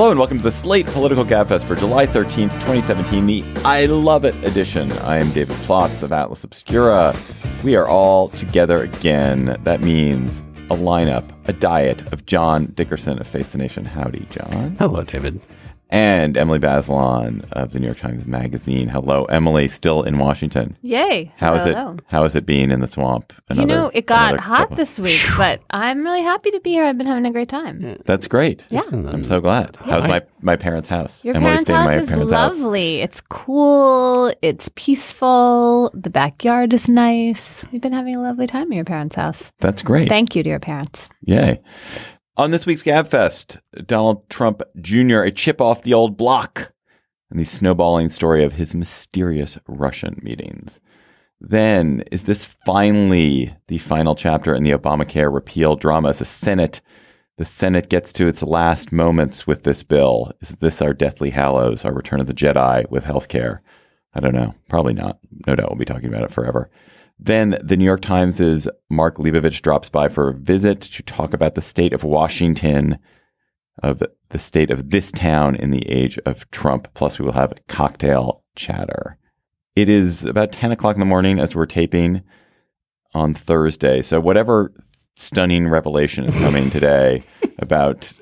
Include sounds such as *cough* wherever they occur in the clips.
Hello and welcome to the Slate Political Gabfest for July 13th, 2017, the I Love It edition. I am David Plotz of Atlas Obscura. We are all together again. That means a lineup, a diet of John Dickerson of Face the Nation. Howdy, John. Hello, David. And Emily Bazelon of the New York Times Magazine. Hello, Emily, still in Washington. Yay. How is Hello. it? How is it being in the swamp? You know, it got hot couple- this week, but I'm really happy to be here. I've been having a great time. That's great. Yeah. I'm so glad. How's my, my parents' house? Your Emily parents' stayed in my house is parents' house. lovely. It's cool. It's peaceful. The backyard is nice. We've been having a lovely time at your parents' house. That's great. Thank you to your parents. Yay. On this week's Gabfest, Donald Trump Jr., a chip off the old block, and the snowballing story of his mysterious Russian meetings. Then, is this finally the final chapter in the Obamacare repeal drama as the Senate? The Senate gets to its last moments with this bill. Is this our Deathly Hallows, our Return of the Jedi with healthcare? I don't know. Probably not. No doubt we'll be talking about it forever. Then the New York Times' Mark Leibovich drops by for a visit to talk about the state of Washington, of the, the state of this town in the age of Trump. Plus, we will have cocktail chatter. It is about 10 o'clock in the morning as we're taping on Thursday. So, whatever stunning revelation is coming *laughs* today about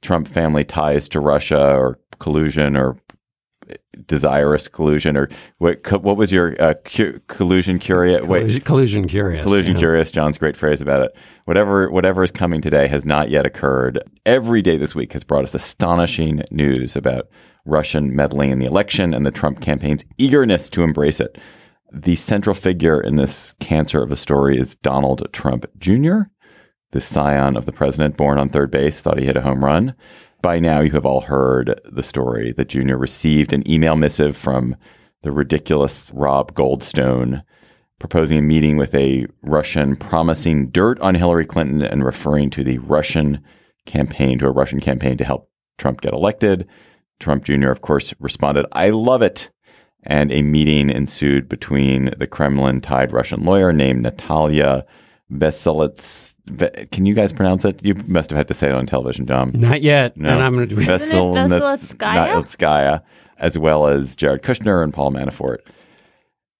Trump family ties to Russia or collusion or desirous collusion or what what was your uh, cu- collusion curious? Collusion, collusion curious. collusion yeah. curious john's great phrase about it. Whatever whatever is coming today has not yet occurred. Every day this week has brought us astonishing news about russian meddling in the election and the trump campaign's eagerness to embrace it. The central figure in this cancer of a story is donald trump jr the scion of the president born on third base thought he hit a home run by now you have all heard the story that Junior received an email missive from the ridiculous Rob Goldstone proposing a meeting with a Russian promising dirt on Hillary Clinton and referring to the Russian campaign, to a Russian campaign to help Trump get elected. Trump Jr., of course, responded, I love it. And a meeting ensued between the Kremlin tied Russian lawyer named Natalia Veselits. Ve- Can you guys pronounce it? You must have had to say it on television, John. Not yet. No. And I'm going to do Isn't it Veselitskaya? Veselitskaya, as well as Jared Kushner and Paul Manafort.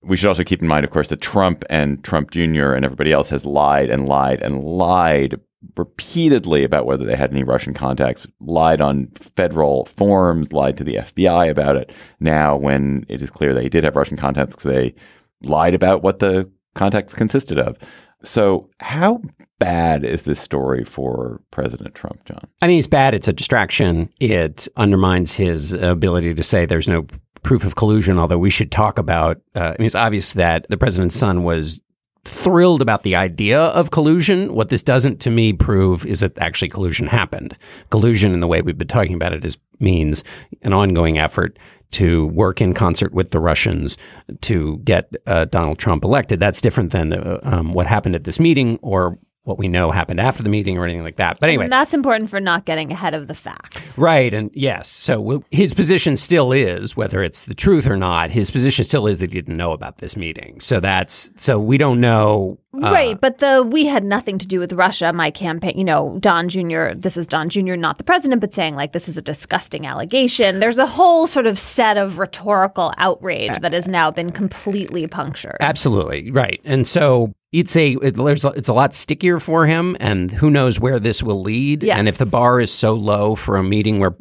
We should also keep in mind, of course, that Trump and Trump Jr. and everybody else has lied and lied and lied repeatedly about whether they had any Russian contacts, lied on federal forms, lied to the FBI about it. Now, when it is clear they did have Russian contacts, they lied about what the contacts consisted of. So, how bad is this story for President Trump, John? I mean, it's bad. It's a distraction. It undermines his ability to say there's no proof of collusion, although we should talk about. Uh, I mean, it's obvious that the president's son was thrilled about the idea of collusion. What this doesn't, to me, prove is that actually collusion happened. Collusion, in the way we've been talking about it, is means an ongoing effort to work in concert with the Russians to get uh, Donald Trump elected. That's different than uh, um, what happened at this meeting or what we know happened after the meeting or anything like that. But anyway, And that's important for not getting ahead of the facts. Right. And yes. So his position still is, whether it's the truth or not, his position still is that he didn't know about this meeting. So that's, so we don't know. uh, right, but the we had nothing to do with Russia. My campaign, you know, Don Jr. This is Don Jr. not the president, but saying like this is a disgusting allegation. There's a whole sort of set of rhetorical outrage that has now been completely punctured. Absolutely. Right. And so it's a, it, there's, it's a lot stickier for him. And who knows where this will lead. Yes. And if the bar is so low for a meeting where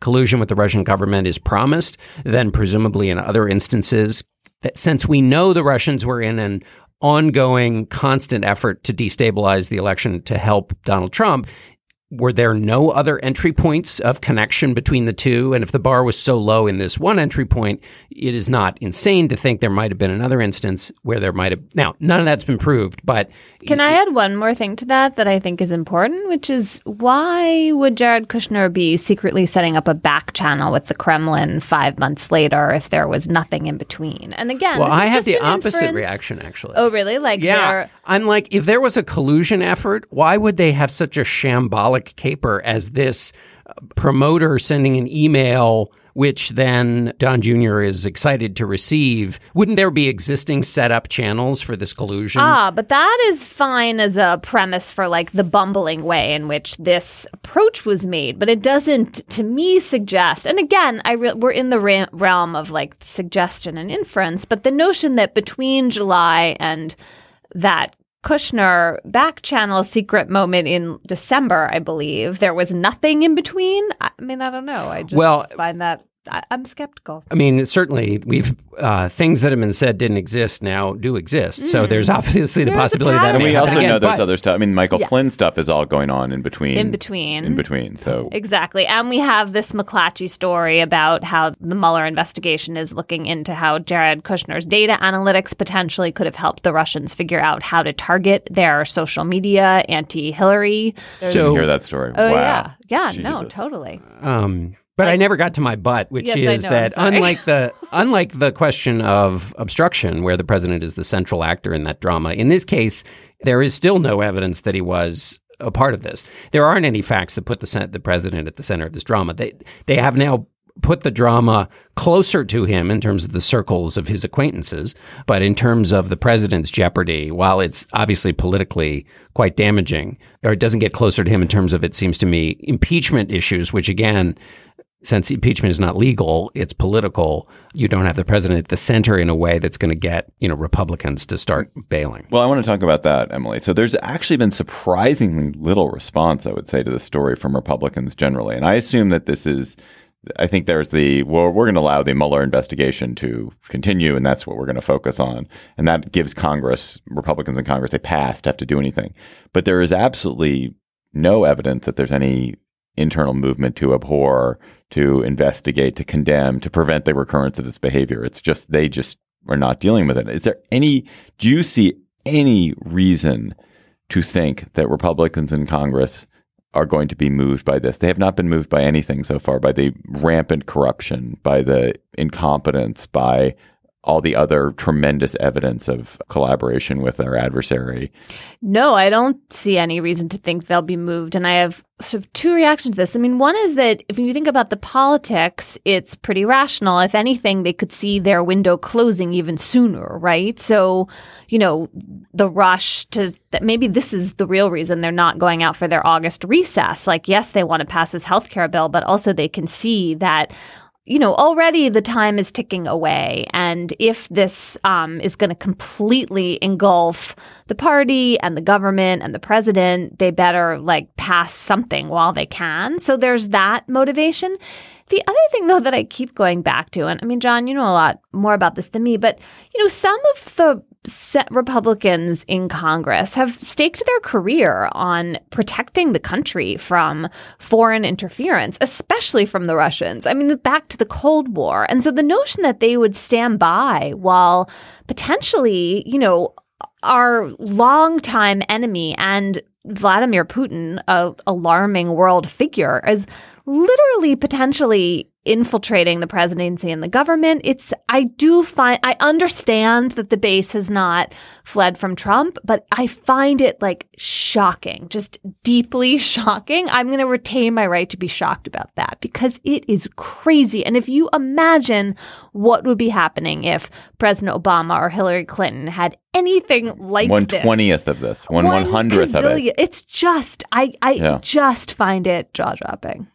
collusion with the Russian government is promised, then presumably in other instances, that since we know the Russians were in an ongoing, constant effort to destabilize the election to help Donald Trump, were there no other entry points of connection between the two? And if the bar was so low in this one entry point, it is not insane to think there might have been another instance where there might have. Now, none of that's been proved, but Can I add one more thing to that that I think is important, which is why would Jared Kushner be secretly setting up a back channel with the Kremlin five months later if there was nothing in between? And again, well, I have the opposite inference. reaction actually. Oh, really? Like, Yeah. I'm like, if there was a collusion effort, why would they have such a shambolic caper as this uh, promoter sending an email, which then Don Jr. is excited to receive? Wouldn't there be existing setup channels for this collusion? Ah, but that is fine as a premise for like the bumbling way in which this approach was made. But it doesn't, to me, suggest. And again, I re- we're in the ra- realm of like suggestion and inference. But the notion that between July and that Kushner back channel secret moment in December, I believe there was nothing in between. I mean, I don't know. I just Well- find that I- I'm skeptical. I mean, certainly we've uh, things that have been said didn't exist now do exist. So there's obviously the Mm. There's a possibility that pattern. And we also again, know there's other stuff. I mean, Michael Yes. Flynn stuff is all going on in between. In between. In between. So Exactly. And we have this McClatchy story about how the Mueller investigation is looking into how Jared Kushner's data analytics potentially could have helped the Russians figure out how to target their social media anti Hillary. you So- hear that story. Oh, wow. yeah. Yeah, no, totally. Um, but I never got to my butt, which Yes, is know, that unlike the *laughs* unlike the question of obstruction, where the president is the central actor in that drama, in this case, there is still no evidence that he was a part of this. There aren't any facts that put the the president at the center of this drama. They they have now put the drama closer to him in terms of the circles of his acquaintances, but in terms of the president's jeopardy, while it's obviously politically quite damaging, or it doesn't get closer to him in terms of it seems to me impeachment issues, which again since impeachment is not legal, it's political. You don't have the president at the center in a way that's going to get you know Republicans to start bailing. Well, I want to talk about that, Emily. So there's actually been surprisingly little response, I would say, to the story from Republicans generally. And I assume that this is, I think there's the, well, we're going to allow the Mueller investigation to continue, and that's what we're going to focus on. And that gives Congress, Republicans in Congress, a pass to have to do anything. But there is absolutely no evidence that there's any internal movement to abhor, to investigate, to condemn, to prevent the recurrence of this behavior. It's just, they just are not dealing with it. Is there any, do you see any reason to think that Republicans in Congress are going to be moved by this? They have not been moved by anything so far, by the rampant corruption, by the incompetence, by all the other tremendous evidence of collaboration with our adversary. No, I don't see any reason to think they'll be moved. And I have sort of two reactions to this. I mean, one is that if you think about the politics, it's pretty rational. If anything, they could see their window closing even sooner, right? So, you know, the rush to that maybe this is the real reason they're not going out for their August recess. Like, yes, they want to pass this health care bill, but also they can see that you know, already the time is ticking away. And if this um, is going to completely engulf the party and the government and the president, they better like pass something while they can. So there's that motivation. The other thing, though, that I keep going back to, and I mean, John, you know a lot more about this than me, but you know, some of the Republicans in Congress have staked their career on protecting the country from foreign interference, especially from the Russians. I mean, back to the Cold War. And so the notion that they would stand by while potentially, you know, our longtime enemy and Vladimir Putin, a alarming world figure, is literally potentially infiltrating the presidency and the government. It's I do find I understand that the base has not fled from Trump, but I find it like shocking, just deeply *laughs* shocking. I'm going to retain my right to be shocked about that because it is crazy. And if you imagine what would be happening if President Obama or Hillary Clinton had anything like One twentieth of this, one one hundredth of it. It's just I I Yeah. just find it jaw dropping.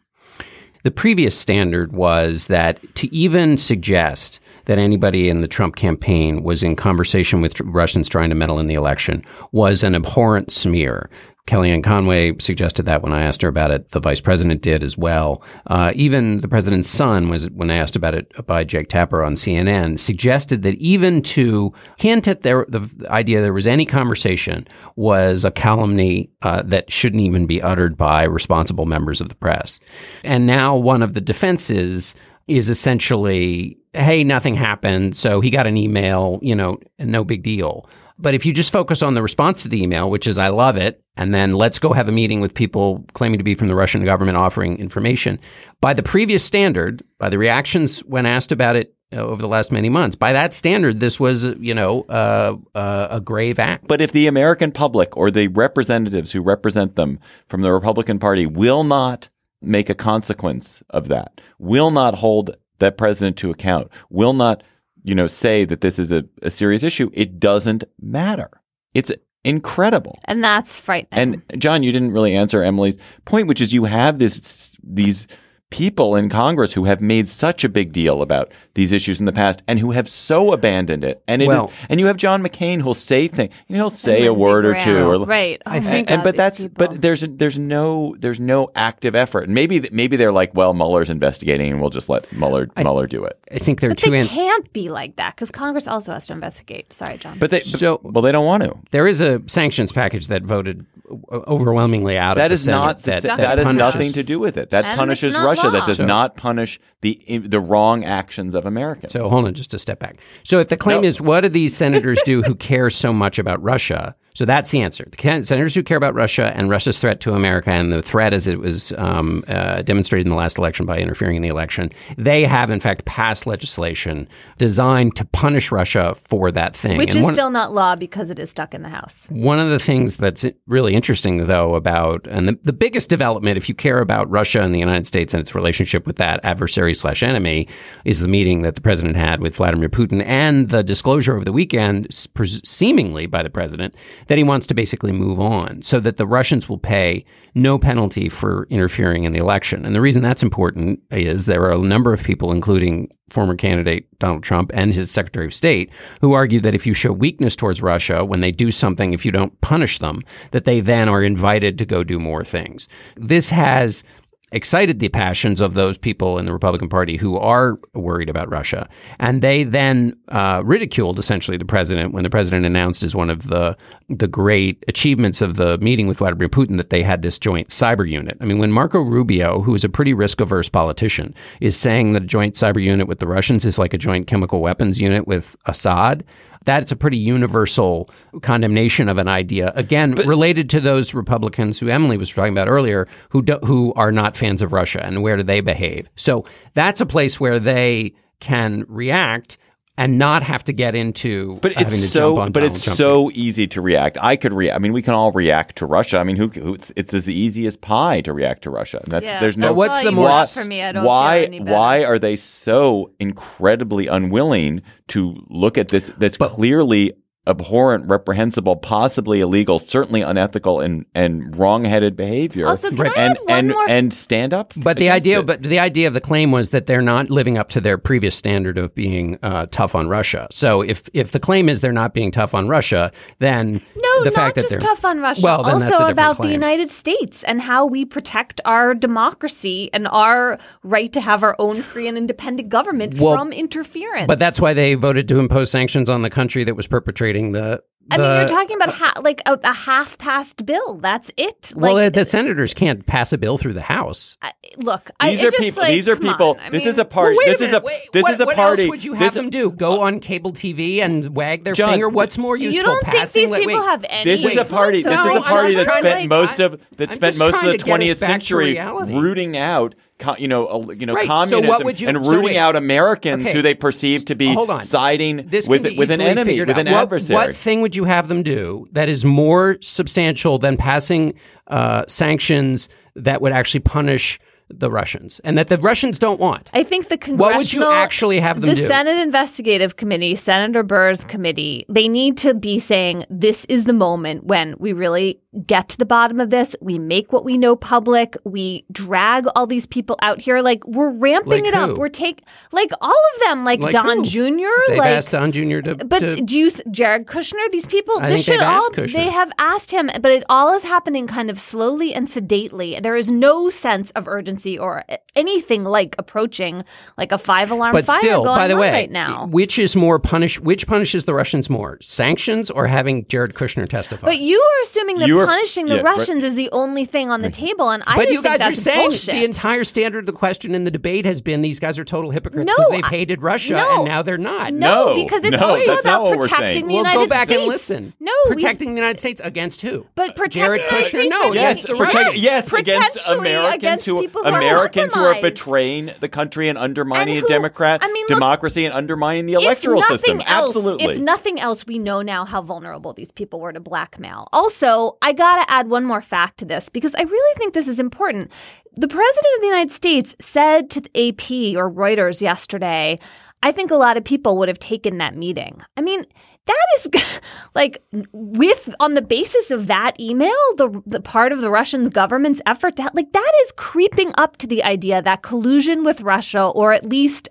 The previous standard was that to even suggest that anybody in the Trump campaign was in conversation with Russians trying to meddle in the election was an abhorrent smear. Kellyanne Conway suggested that when I asked her about it. The vice president did as well. Uh, even the president's son was when I asked about it by Jake Tapper on CNN suggested that even to hint at the idea there was any conversation was a calumny uh, that shouldn't even be uttered by responsible members of the press. And now one of the defenses is essentially, hey, nothing happened. So he got an email, you know, no big deal. But if you just focus on the response to the email, which is I love it, and then let's go have a meeting with people claiming to be from the Russian government offering information, by the previous standard, by the reactions when asked about it uh, over the last many months, by that standard, this was, uh, you know, uh, uh, a grave act. But if the American public or the representatives who represent them from the Republican Party will not make a consequence of that, will not hold that president to account, will not, you know, say that this is a, a serious issue, it doesn't matter. It's incredible. And that's frightening. And John, you didn't really answer Emily's point, which is you have this these people in Congress who have made such a big deal about these issues in the past and who have so abandoned it. And it is, Well- and you have John McCain who'll say things, you know, he'll say a Lindsey word or two, or right. Oh I think- God, and but that's people. but there's there's no there's no active effort. And maybe maybe they're like, well, Mueller's investigating, and we'll just let Mueller Mueller do it. I think there are But two they an- can't be like that because Congress also has to investigate. Sorry, John. But they So- but, well, they don't want to. There is a sanctions package that voted overwhelmingly out That of is Senate not the, that, that, that has nothing to do with it. That And punishes Russia. law. That does So- not punish the the wrong actions of Americans. So hold on, just a step back. So if the claim No. is, what do these senators do who care so much about Russia? So that's the answer. The senators who care about Russia and Russia's threat to America, and the threat as it was um, uh, demonstrated in the last election by interfering in the election, they have in fact passed legislation designed to punish Russia for that thing. Which And is one- still not law because it is stuck in the House. One of the things that's really interesting, though, about and the, the biggest development, if you care about Russia and the United States and its relationship with that adversary slash enemy, is the meeting that the president had with Vladimir Putin and the disclosure over the weekend, pres- seemingly by the president, that he wants to basically move on so that the Russians will pay no penalty for interfering in the election. And the reason that's important is there are a number of people, including former candidate Donald Trump and his Secretary of State, who argue that if you show weakness towards Russia when they do something, if you don't punish them, that they then are invited to go do more things. This has excited the passions of those people in the Republican Party who are worried about Russia. And they then uh, ridiculed essentially the president when the president announced as one of the the great achievements of the meeting with Vladimir Putin that they had this joint cyber unit. I mean, when Marco Rubio, who is a pretty risk averse politician, is saying that a joint cyber unit with the Russians is like a joint chemical weapons unit with Assad. That's a pretty universal condemnation of an idea. Again, related to those Republicans who Emily was talking about earlier, who do, who are not fans of Russia, and where do they behave? So that's a place where they can react and not have to get into But having it's to so, jump on but Donald it's Trump. so easy to react. I could react. I mean, we can all react to Russia. I mean, who? who it's, it's as easy as pie to react to Russia. That's Yeah, there's no. that's what's the you more- want why, for me? I don't why? feel any better. why are they so incredibly unwilling to look at this? That's clearly abhorrent, reprehensible, possibly illegal, certainly unethical, and and wrong-headed behavior. Also, can Right. I and add one and more? and stand up. But the idea, it. but the idea of the claim was that they're not living up to their previous standard of being uh, tough on Russia. So if if the claim is they're not being tough on Russia, then no, the not fact that just they're tough on Russia. Well, then that's a also different about the. United States and how we protect our democracy and our right to have our own free and independent government Well, from interference. But that's why they voted to impose sanctions on the country that was perpetrating the. I mean, you're talking about ha- like a, a half-passed bill. That's it. Well, like, uh, the senators can't pass a bill through the House. I- look, I, these it are just, people. like, these are people. on. I this mean, is a party. Wait this a is minute. a. wait, this what, is a what party. else would you have this, them do? Go on cable TV and wag their John, finger? What's more useful? You don't think these like- people wait, have any? This is a party. This influence is a party that spent Like, most of that I'm spent most of the to get us 20th century rooting out, co- you know, you know, Right, so communism would you- and so rooting wait. out Americans Okay. who they perceive to be Hold on. siding this with with an enemy, with an What- adversary. What thing would you have them do that is more substantial than passing uh, sanctions that would actually punish the Russians and that the Russians don't want. I think the What would you congressional, actually have them the do? Senate Investigative Committee, Senator Burr's committee, they need to be saying this is the moment when we really get to the bottom of this. We make what we know public. We drag all these people out here. Like we're ramping Like it up. We're take like all of them, like, Like Don who? Jr. They've like asked Don Jr. to. But to- do you, Jared Kushner, these people, I this should all, they have asked him, but it all is happening kind of slowly and sedately. There is no sense of urgency or anything like approaching like a five alarm but fire still, going by the way, right now. which is more punish? Which punishes the Russians more? Sanctions or having Jared Kushner testify? But you are assuming that You are- punishing the yeah, right. Russians is the only thing on the table, and I But just you think guys are saying bullshit. the entire standard of the question in the debate has been these guys are total hypocrites No, because they've hated Russia no. and now they're not. no, No, because it's no, also that's about what protecting the Well, United go back States. and listen. No, protecting we, the United States against who? but protecting Jared Kushner. No, against- against the protect- Russians. yes, against potentially Americans against who people who are Americans who are betraying the country and undermining And a Democrat I mean, look, democracy and undermining the electoral system. Else, Absolutely. If nothing else, we know now how vulnerable these people were to blackmail. Also, I got to add one more fact to this because I really think this is important. The president of the United States said to the AP or Reuters yesterday, I think a lot of people would have taken that meeting. I mean, that is *laughs* like with on the basis of that email, the the part of the Russian government's effort to like that is creeping up to the idea that collusion with Russia or at least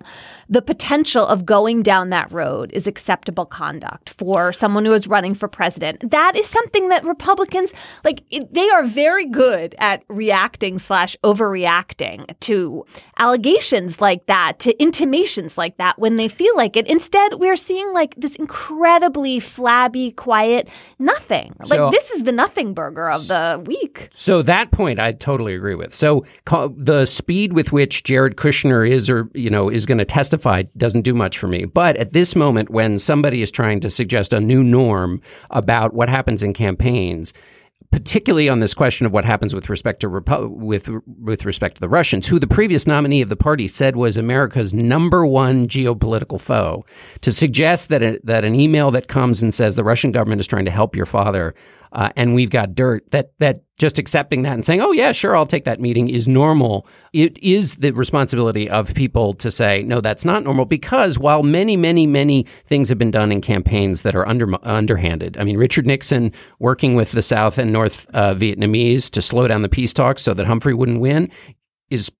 the potential of going down that road is acceptable conduct for someone who is running for president. That is something that Republicans like they are very good at reacting slash overreacting to allegations like that, to intimations like that when they feel like it. Instead, we're seeing like this incredibly flabby, quiet nothing. Like So- this is the nothing burger of the week. So that point, I totally agree with. So the speed with which Jared Kushner is, or you know, is going to testify doesn't do much for me. But at this moment, when somebody is trying to suggest a new norm about what happens in campaigns, particularly on this question of what happens with respect to Repu- with with respect to the Russians, who the previous nominee of the party said was America's number one geopolitical foe, to suggest that a, that an email that comes and says the Russian government is trying to help your father, uh, and we've got dirt that that just accepting that and saying, "Oh yeah, sure, I'll take that meeting," is normal. It is the responsibility of people to say, "No, that's not normal," because while many, many, many things have been done in campaigns that are under underhanded, I mean, Richard Nixon working with the South and North uh, Vietnamese to slow down the peace talks so that Humphrey wouldn't win is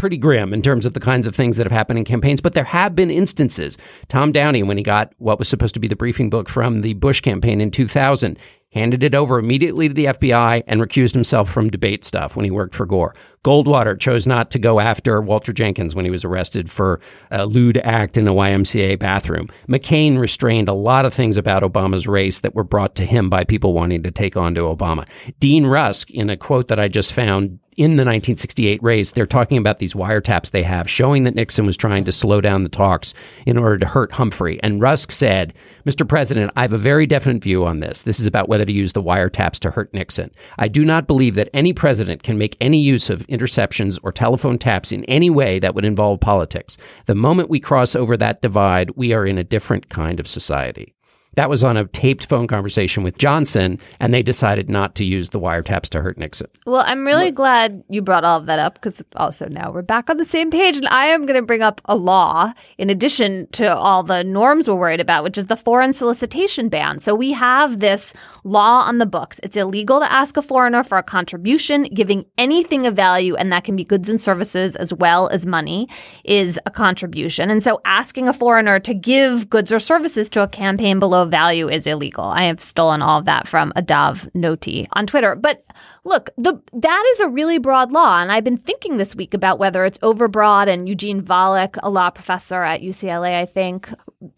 pretty grim in terms of the kinds of things that have happened in campaigns. But there have been instances. Tom Downey, when he got what was supposed to be the briefing book from the Bush campaign in 2000, handed it over immediately to the FBI and recused himself from debate stuff when he worked for Gore. Goldwater chose not to go after Walter Jenkins when he was arrested for a lewd act in a YMCA bathroom. McCain restrained a lot of things about Obama's race that were brought to him by people wanting to take on to Obama. Dean Rusk, in a quote that I just found in the 1968 race, they're talking about these wiretaps they have showing that Nixon was trying to slow down the talks in order to hurt Humphrey. And Rusk said, Mr. President, I have a very definite view on this. This is about whether to use the wiretaps to hurt Nixon. I do not believe that any president can make any use of interceptions or telephone taps in any way that would involve politics. The moment we cross over that divide, we are in a different kind of society. That was on a taped phone conversation with Johnson, and they decided not to use the wiretaps to hurt Nixon. Well, I'm really glad you brought all of that up because also now we're back on the same page. And I am going to bring up a law in addition to all the norms we're worried about, which is the foreign solicitation ban. So we have this law on the books. It's illegal to ask a foreigner for a contribution, giving anything of value, and that can be goods and services as well as money, is a contribution. And so asking a foreigner to give goods or services to a campaign below value is illegal. I have stolen all of that from Adav Noti on Twitter. But look, the that is a really broad law, and I've been thinking this week about whether it's overbroad. And Eugene Volokh, a law professor at UCLA, I think,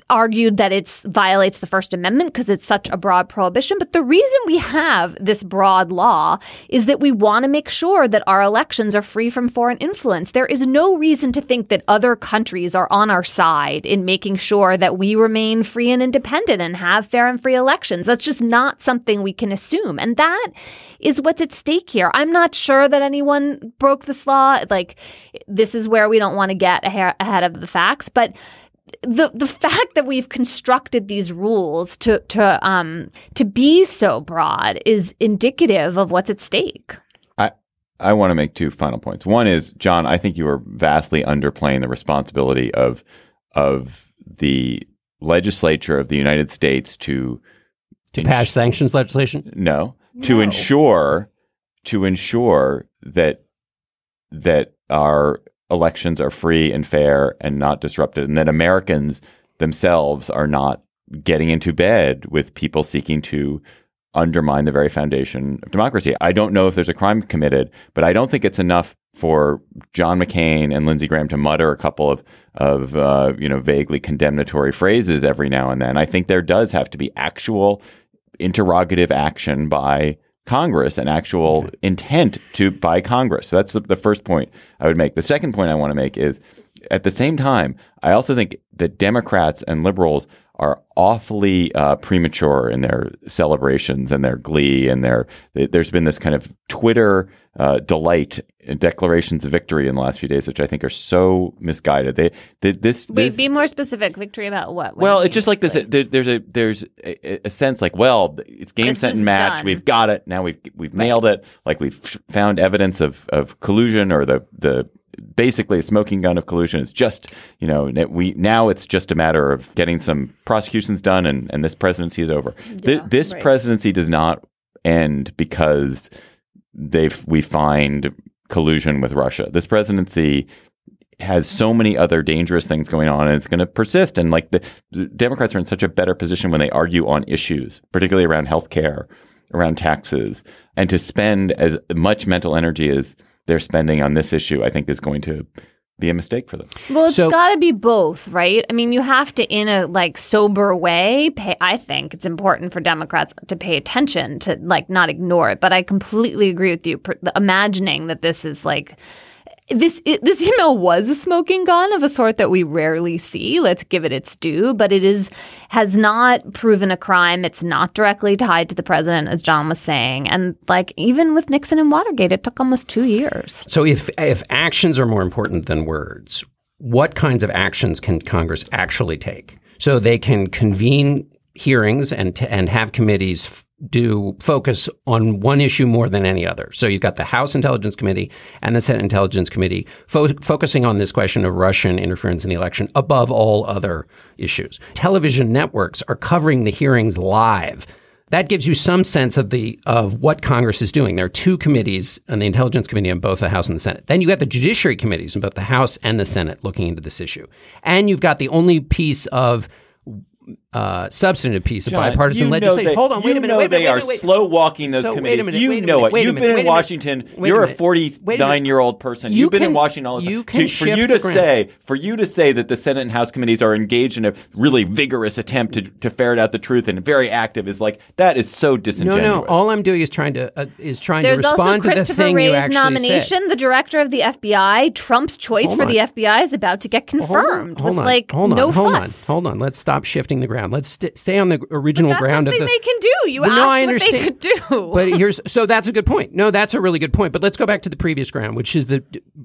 argued that it violates the First Amendment because it's such a broad prohibition. But the reason we have this broad law is that we want to make sure that our elections are free from foreign influence. There is no reason to think that other countries are on our side in making sure that we remain free and independent and have fair and free elections. That's just not something we can assume. And that is what's at stake here. I'm not sure that anyone broke this law. Like, this is where we don't want to get ahe- ahead of the facts, but the the fact that we've constructed these rules to to um to be so broad is indicative of what's at stake. I I want to make two final points. One is, John, I think you are vastly underplaying the responsibility of of the legislature of the United States to To pass sanctions legislation? no, to ensure to ensure that that our elections are free and fair and not disrupted, and that Americans themselves are not getting into bed with people seeking to undermine the very foundation of democracy. I don't know if there's a crime committed, but I don't think it's enough for John McCain and Lindsey Graham to mutter a couple of of uh, you know vaguely condemnatory phrases every now and then. I think there does have to be actual interrogative action by Congress and actual intent to by Congress. So that's the, the first point I would make. The second point I want to make is at the same time, I also think that Democrats and liberals are awfully uh, premature in their celebrations and their glee and their. There's been this kind of Twitter uh, delight in declarations of victory in the last few days, which I think are so misguided. They, they this, Wait, this be more specific. Victory about what? Well, it's just like this. There, there's a there's a, a sense like, well, it's game, This set, and match. done. We've got it now. We've we've nailed it. Like we've found evidence of of collusion or the the basically a smoking gun of collusion. It's just you know we now it's just a matter of getting some prosecutions done and and this presidency is over. Th- this right. presidency does not end because they've we find collusion with Russia. This presidency has so many other dangerous things going on and it's going to persist and like the, the Democrats are in such a better position when they argue on issues particularly around health care around taxes and to spend as much mental energy as they're spending on this issue I think is going to be a mistake for them. Well, it's So- got to be both, right? I mean, you have to, in a like sober way, pay. I think it's important for Democrats to pay attention to like not ignore it. But I completely agree with you. Per- Imagining that this is like this this email was a smoking gun of a sort that we rarely see. Let's give it its due, but it is has not proven a crime. It's not directly tied to the president, as John was saying, and like even with Nixon and Watergate, it took almost two years. So if if actions are more important than words, what kinds of actions can Congress actually take? So they can convene hearings and t- and have committees f- do focus on one issue more than any other. So you've got the House Intelligence Committee and the Senate Intelligence Committee fo- focusing on this question of Russian interference in the election above all other issues. Television networks are covering the hearings live that gives you some sense of the of what Congress is doing. There are two committees on the Intelligence Committee in both the House and the Senate. Then you got the Judiciary committees in both the House and the Senate looking into this issue. And you've got the only piece of uh, substantive piece of bipartisan you know legislation. they- Hold on, wait a minute. know wait they wait are minute, wait. slow walking those So, wait a committees. minute, you wait a know minute, it. You've minute, been in. Washington. You're a minute. Wait a minute. 49 year old person. You You've been in Washington all this you time. To- for you the to say for you to say that the Senate and House committees are engaged in a really vigorous attempt to, to ferret out the truth and very active is like that is so disingenuous. no. no. All I'm doing is trying to uh, is trying There's to also respond to the Christopher thing you Wray's actually nomination. said. The director of the FBI, Trump's choice Hold for on. the FBI is about to get confirmed hold with on, like hold on, no fuss. on, hold on. Let's stop shifting the ground. Let's st- stay on the original ground of the. they can do. You no, I what they understand. could do. but *laughs* here's so that's a good point. No, that's a really good point. But let's go back to the previous ground, which is the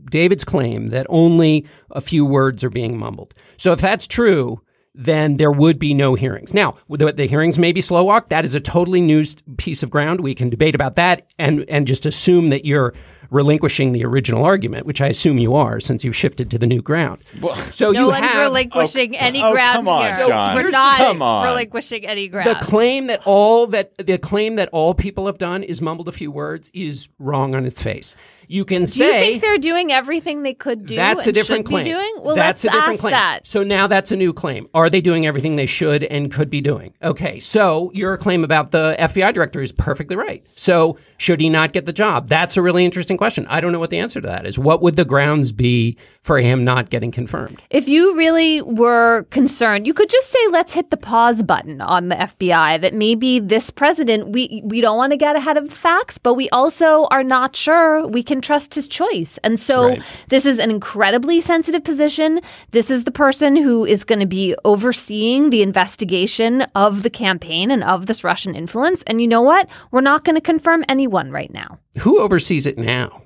David's claim that only a few words are being mumbled. So if that's true, then there would be no hearings. Now, the, the hearings may be slow walk. That is a totally new piece of ground. We can debate about that and and just assume that you're relinquishing the original argument, which I assume you are, since you've shifted to the new ground. so no you one's have relinquishing oh, any oh, ground come on, here. John. We're not come on. relinquishing any ground. the claim that all that the claim that all people have done is mumbled a few words is wrong on its face. You can do you think they're doing everything they could do? that's a different claim. Doing? Well, that's let's a different ask claim. that. So now that's a new claim. Are they doing everything they should and could be doing? Okay, so your claim about the FBI director is perfectly right. So should he not get the job? That's a really interesting question. I don't know what the answer to that is. What would the grounds be for him not getting confirmed? If you really were concerned, you could just say, let's hit the pause button on the FBI. That maybe this president, we, we don't want to get ahead of the facts, but we also are not sure we can trust his choice. And so Right. this is an incredibly sensitive position. This is the person who is going to be overseeing the investigation of the campaign and of this Russian influence. And you know what? We're not going to confirm anyone right now. Who oversees it now?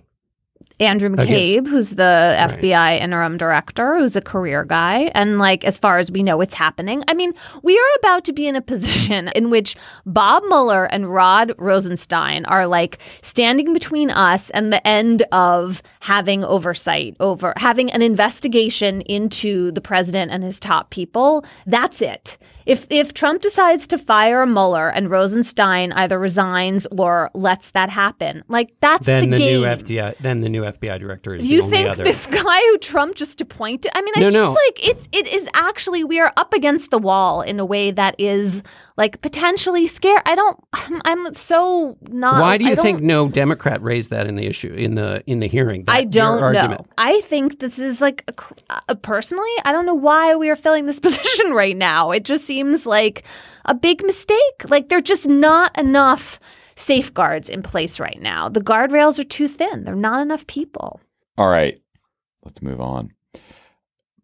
Andrew oh, guess- McCabe, who's the FBI interim director, who's a career guy. And like, as far as we know, it's happening. I mean, we are about to be in a *laughs* position in which Bob Mueller and Rod Rosenstein are like standing between us and the end of having oversight over having an investigation into the president and his top people. That's it. If if Trump decides to fire Mueller and Rosenstein either resigns or lets that happen, like that's then the, the, game. new FDI, then the new FBI director is You the only other. You think other. this guy who Trump just appointed? I mean, I just no. like it's it is actually we are up against the wall in a way that is like potentially scare. I don't. I'm, *sighs* I'm so not. Why do you think no Democrat raised that in the issue in the in the hearing? that- I don't know. I think this is like a cr- uh, personally, I don't know why we are filling this *laughs* position right now. It just seems like a big mistake. Like there're just not enough safeguards in place right now. The guardrails are too thin. There're not enough people. All right, let's move on.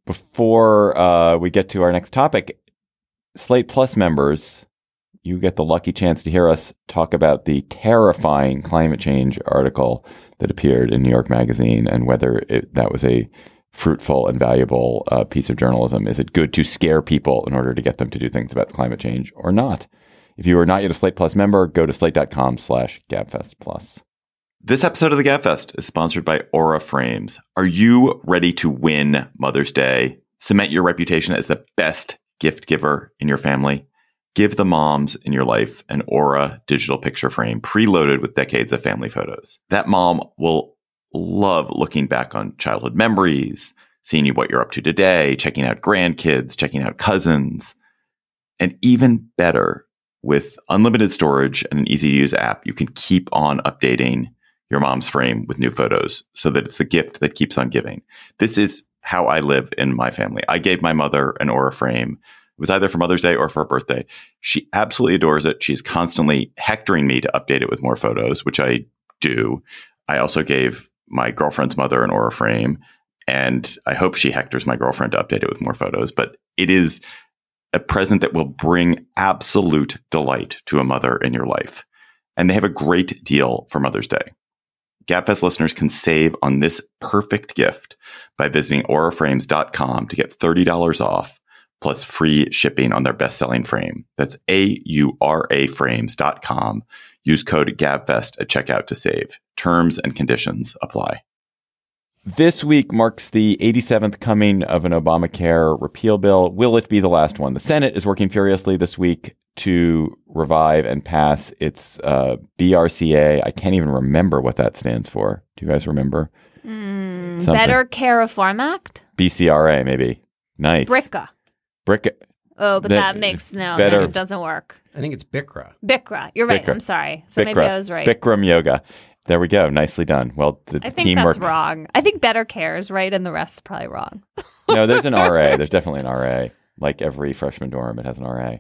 Before uh, we get to our next topic, Slate Plus members, you get the lucky chance to hear us talk about the terrifying climate change article that appeared in New York Magazine and whether it, that was a fruitful and valuable uh, piece of journalism. Is it good to scare people in order to get them to do things about climate change or not? If you are not yet a Slate Plus member, go to slate.com slash gabfest plus. This episode of the GabFest is sponsored by Aura Frames. Are you ready to win Mother's Day? Cement your reputation as the best gift giver in your family? Give the moms in your life an Aura digital picture frame preloaded with decades of family photos. That mom will love looking back on childhood memories, seeing you what you're up to today, checking out grandkids, checking out cousins. And even better, with unlimited storage and an easy to use app, you can keep on updating your mom's frame with new photos so that it's a gift that keeps on giving. This is how I live in my family. I gave my mother an Aura frame. It was either for Mother's Day or for her birthday. She absolutely adores it. She's constantly hectoring me to update it with more photos, which I do. I also gave my girlfriend's mother an Aura frame, and I hope she hectors my girlfriend to update it with more photos. But it is a present that will bring absolute delight to a mother in your life. And they have a great deal for Mother's Day. Gabfest listeners can save on this perfect gift by visiting auraframes.com to get $30 off plus free shipping on their best-selling frame. That's A-U-R-A frames.com. Use code GABFEST at checkout to save. Terms and conditions apply. This week marks the 87th coming of an Obamacare repeal bill. Will it be the last one? The Senate is working furiously this week to revive and pass its uh, BRCA. I can't even remember what that stands for. Do you guys remember? Mm, Better Care Reform Act, BCRA, maybe. Nice. BRCA. Brick. Oh, but The- that makes no. better- Then it doesn't work. I think it's Bikra. Bikra. You're right. Bikra. I'm sorry. So maybe I was right. Bikram yoga. There we go. Nicely done. Well, the, I think teamwork. that's wrong. I think Better Care is right, and the rest is probably wrong. *laughs* no, there's an *laughs* RA. There's definitely an RA. Like every freshman dorm, it has an RA.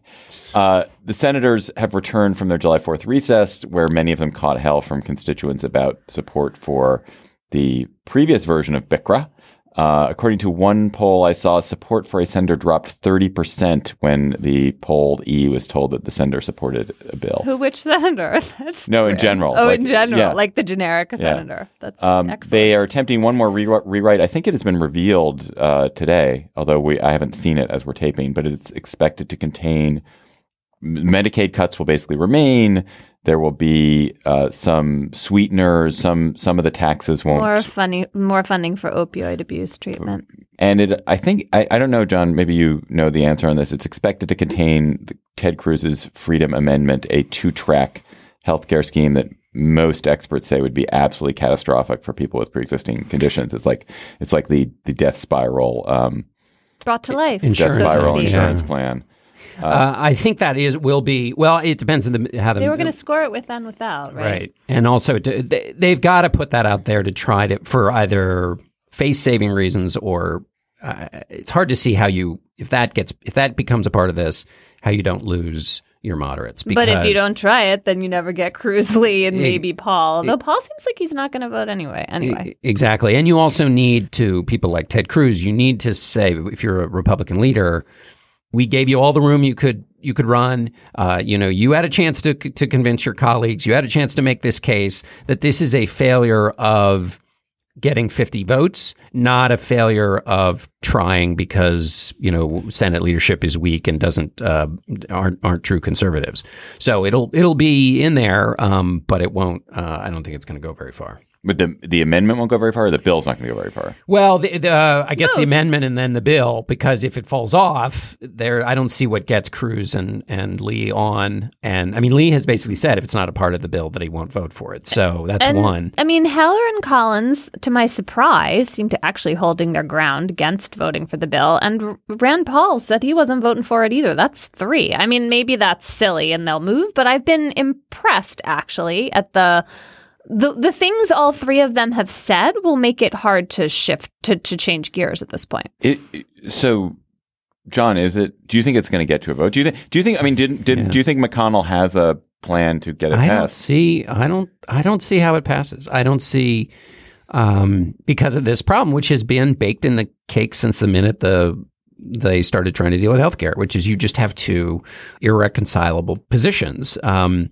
Uh, the senators have returned from their July 4th recess, where many of them caught hell from constituents about support for the previous version of BICRA. Uh, according to one poll I saw, support for a senator dropped 30% when the polled E was told that the senator supported a bill. Who? Which senator? *laughs* That's No, in general, Oh, like- in general, yeah. like the generic senator. That's Um, excellent. they are attempting one more re- rewrite. I think it has been revealed uh, today, although we I haven't seen it as we're taping. But it's expected to contain Medicaid cuts will basically remain. There will be uh, some sweeteners. Some some of the taxes won't. more funny, more funding for opioid abuse treatment. and it, I think, I, I don't know, John. Maybe you know the answer on this. It's expected to contain the, Ted Cruz's Freedom Amendment, a two-track healthcare scheme that most experts say would be absolutely catastrophic for people with pre-existing conditions. It's like it's like the the death spiral, um, Brought to life. death Insurance. so to spiral speak. insurance plan. Uh, I think that is will be well. It depends on the how the They were going to score it with and without, right? right, and also to, they, they've got to put that out there to try to for either face saving reasons or uh, it's hard to see how you if that gets if that becomes a part of this how you don't lose your moderates. But if you don't try it, then you never get Cruz Lee and maybe Paul. Though Paul seems like he's not going to vote anyway. Anyway, Exactly. And you also need to, people like Ted Cruz, you need to say, if you're a Republican leader, we gave you all the room you could you could run. Uh, you know, you had a chance to to convince your colleagues. You had a chance to make this case that this is a failure of getting 50 votes, not a failure of trying because you know Senate leadership is weak and doesn't uh, aren't aren't true conservatives. So it'll it'll be in there, um, but it won't. Uh, I don't think it's going to go very far. But the the amendment won't go very far. Or the bill's not going to go very far. Well, the, the, uh, I guess the amendment and then the bill, because if it falls off, there I don't see what gets Cruz and and Lee on. And I mean, Lee has basically said if it's not a part of the bill that he won't vote for it. So that's And, one. I mean, Heller and Collins, to my surprise, seem to actually holding their ground against voting for the bill. And Rand Paul said he wasn't voting for it either. That's three. I mean, maybe that's silly and they'll move, but I've been impressed actually at the. The, the things all three of them have said will make it hard to shift to, to change gears at this point. It, it- so, John, is it? Do you think it's going to get to a vote? Do you think? Do you think? I mean, didn't did do you think McConnell has a plan to get it I don't passed? see. I don't. I don't see how it passes. I don't see um, because of this problem, which has been baked in the cake since the minute the they started trying to deal with healthcare, which is you just have two irreconcilable positions. Um,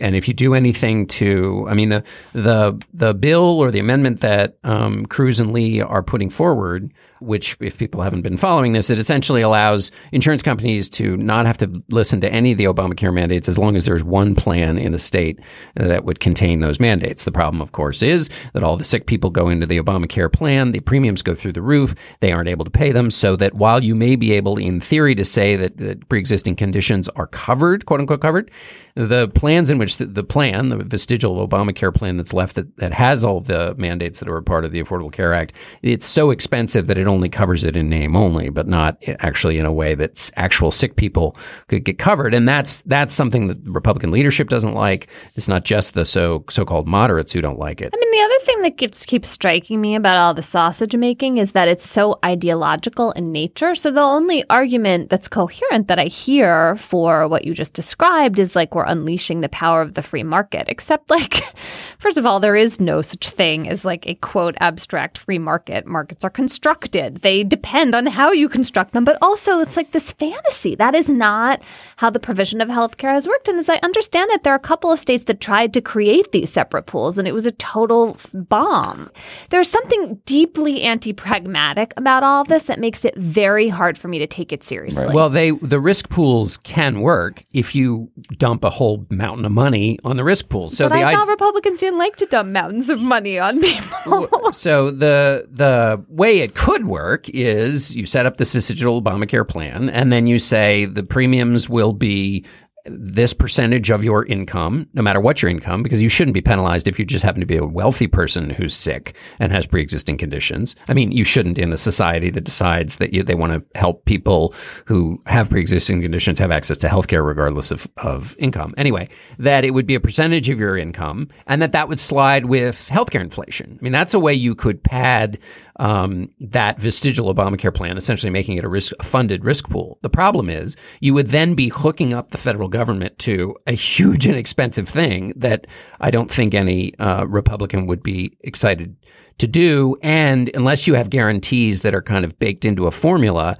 and if you do anything to, I mean, the the the bill or the amendment that um, Cruz and Lee are putting forward, which if people haven't been following this, it essentially allows insurance companies to not have to listen to any of the Obamacare mandates as long as there's one plan in a state that would contain those mandates. The problem, of course, is that all the sick people go into the Obamacare plan, the premiums go through the roof, they aren't able to pay them, so that while you may be able, in theory, to say that, that pre-existing conditions are covered, quote unquote covered, the plans in which the, the plan, the vestigial Obamacare plan that's left that, that has all the mandates that are a part of the Affordable Care Act, it's so expensive that it only covers it in name only, but not actually in a way that actual sick people could get covered. And that's that's something that Republican leadership doesn't like. It's not just the so so-called moderates who don't like it. I mean, the other thing that keeps keeps striking me about all the sausage making is that it's so ideological in nature. So the only argument that's coherent that I hear for what you just described is like we're unleashing the power of the free market. Except, like, *laughs* first of all, there is no such thing as like a quote abstract free market. Markets are constructed. They depend on how you construct them. But also, it's like this fantasy. That is not how the provision of healthcare has worked. And as I understand it, there are a couple of states that tried to create these separate pools, and it was a total bomb. There's something deeply anti-pragmatic about all this that makes it very hard for me to take it seriously. Well, they the risk pools can work if you dump a whole mountain of money on the risk pool. So but the I thought Republicans didn't like to dump mountains of money on people. so the the way it could work is you set up this vestigial Obamacare plan, and then you say the premiums will be this percentage of your income, no matter what your income, because you shouldn't be penalized if you just happen to be a wealthy person who's sick and has pre-existing conditions. I mean, you shouldn't in a society that decides that you, they want to help people who have pre-existing conditions have access to healthcare regardless of, of income. Anyway, that it would be a percentage of your income and that that would slide with healthcare inflation. I mean, that's a way you could pad um, that vestigial Obamacare plan, essentially making it a risk funded risk pool. The problem is you would then be hooking up the federal government to a huge and expensive thing that I don't think any uh, Republican would be excited to do. And unless you have guarantees that are kind of baked into a formula,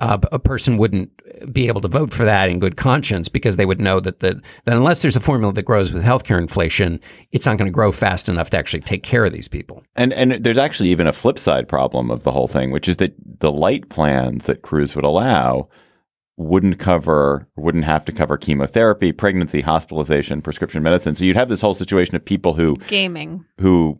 uh, a person wouldn't be able to vote for that in good conscience because they would know that the, that unless there's a formula that grows with healthcare inflation, it's not going to grow fast enough to actually take care of these people. And and there's actually even a flip side problem of the whole thing, which is that the light plans that Cruz would allow wouldn't cover wouldn't have to cover chemotherapy, pregnancy, hospitalization, prescription medicine. So you'd have this whole situation of people who Gaming. who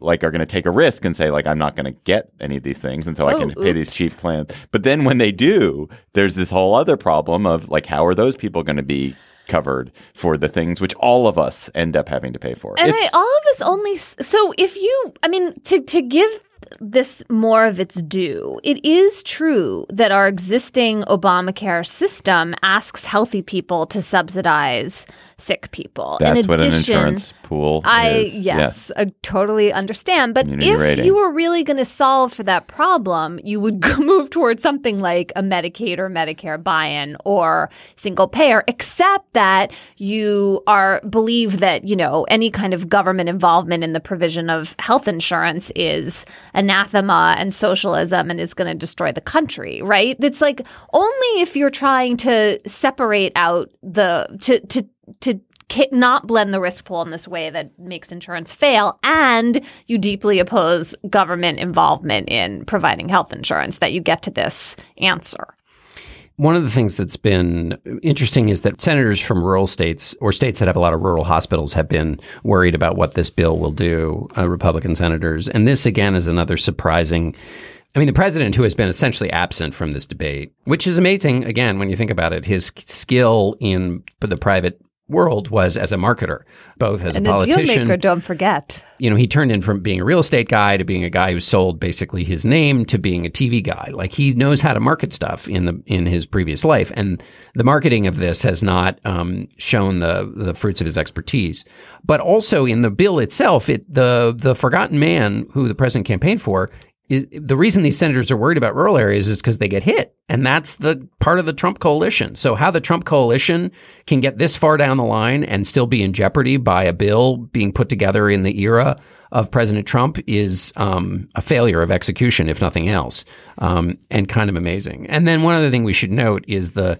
like are going to take a risk and say like I'm not going to get any of these things and so I Oh, can pay these cheap plans. But then when they do, there's this whole other problem of like how are those people going to be covered for the things which all of us end up having to pay for? And I, all of us only. So if you, I mean, to to give this more of its due, it is true that our existing Obamacare system asks healthy people to subsidize sick people. that's In what an addition, insurance pool I is. yes, I totally understand. But Community if rating. you were really going to solve for that problem, you would *laughs* move towards something like a Medicaid or Medicare buy-in or single payer. Except that you are believe that you know any kind of government involvement in the provision of health insurance is anathema and socialism and is going to destroy the country. Right? It's like only if you're trying to separate out the to to to not blend the risk pool in this way that makes insurance fail, and you deeply oppose government involvement in providing health insurance, that you get to this answer. One of the things that's been interesting is that senators from rural states or states that have a lot of rural hospitals have been worried about what this bill will do, uh, Republican senators. And this, again, is another surprising. I mean, the president, who has been essentially absent from this debate, which is amazing, again, when you think about it, his skill in the private world was as a marketer, both as And a a politician deal maker, don't forget. you know, he turned in from being a real estate guy to being a guy who sold basically his name to being a TV guy. Like he knows how to market stuff in the in his previous life, and the marketing of this has not um, shown the the fruits of his expertise. But also in the bill itself, it the the forgotten man who the president campaigned for. Is, the reason these senators are worried about rural areas is because they get hit, and that's the part of the Trump coalition. So, how the Trump coalition can get this far down the line and still be in jeopardy by a bill being put together in the era of President Trump is um, a failure of execution, if nothing else, um, and kind of amazing. And then one other thing we should note is the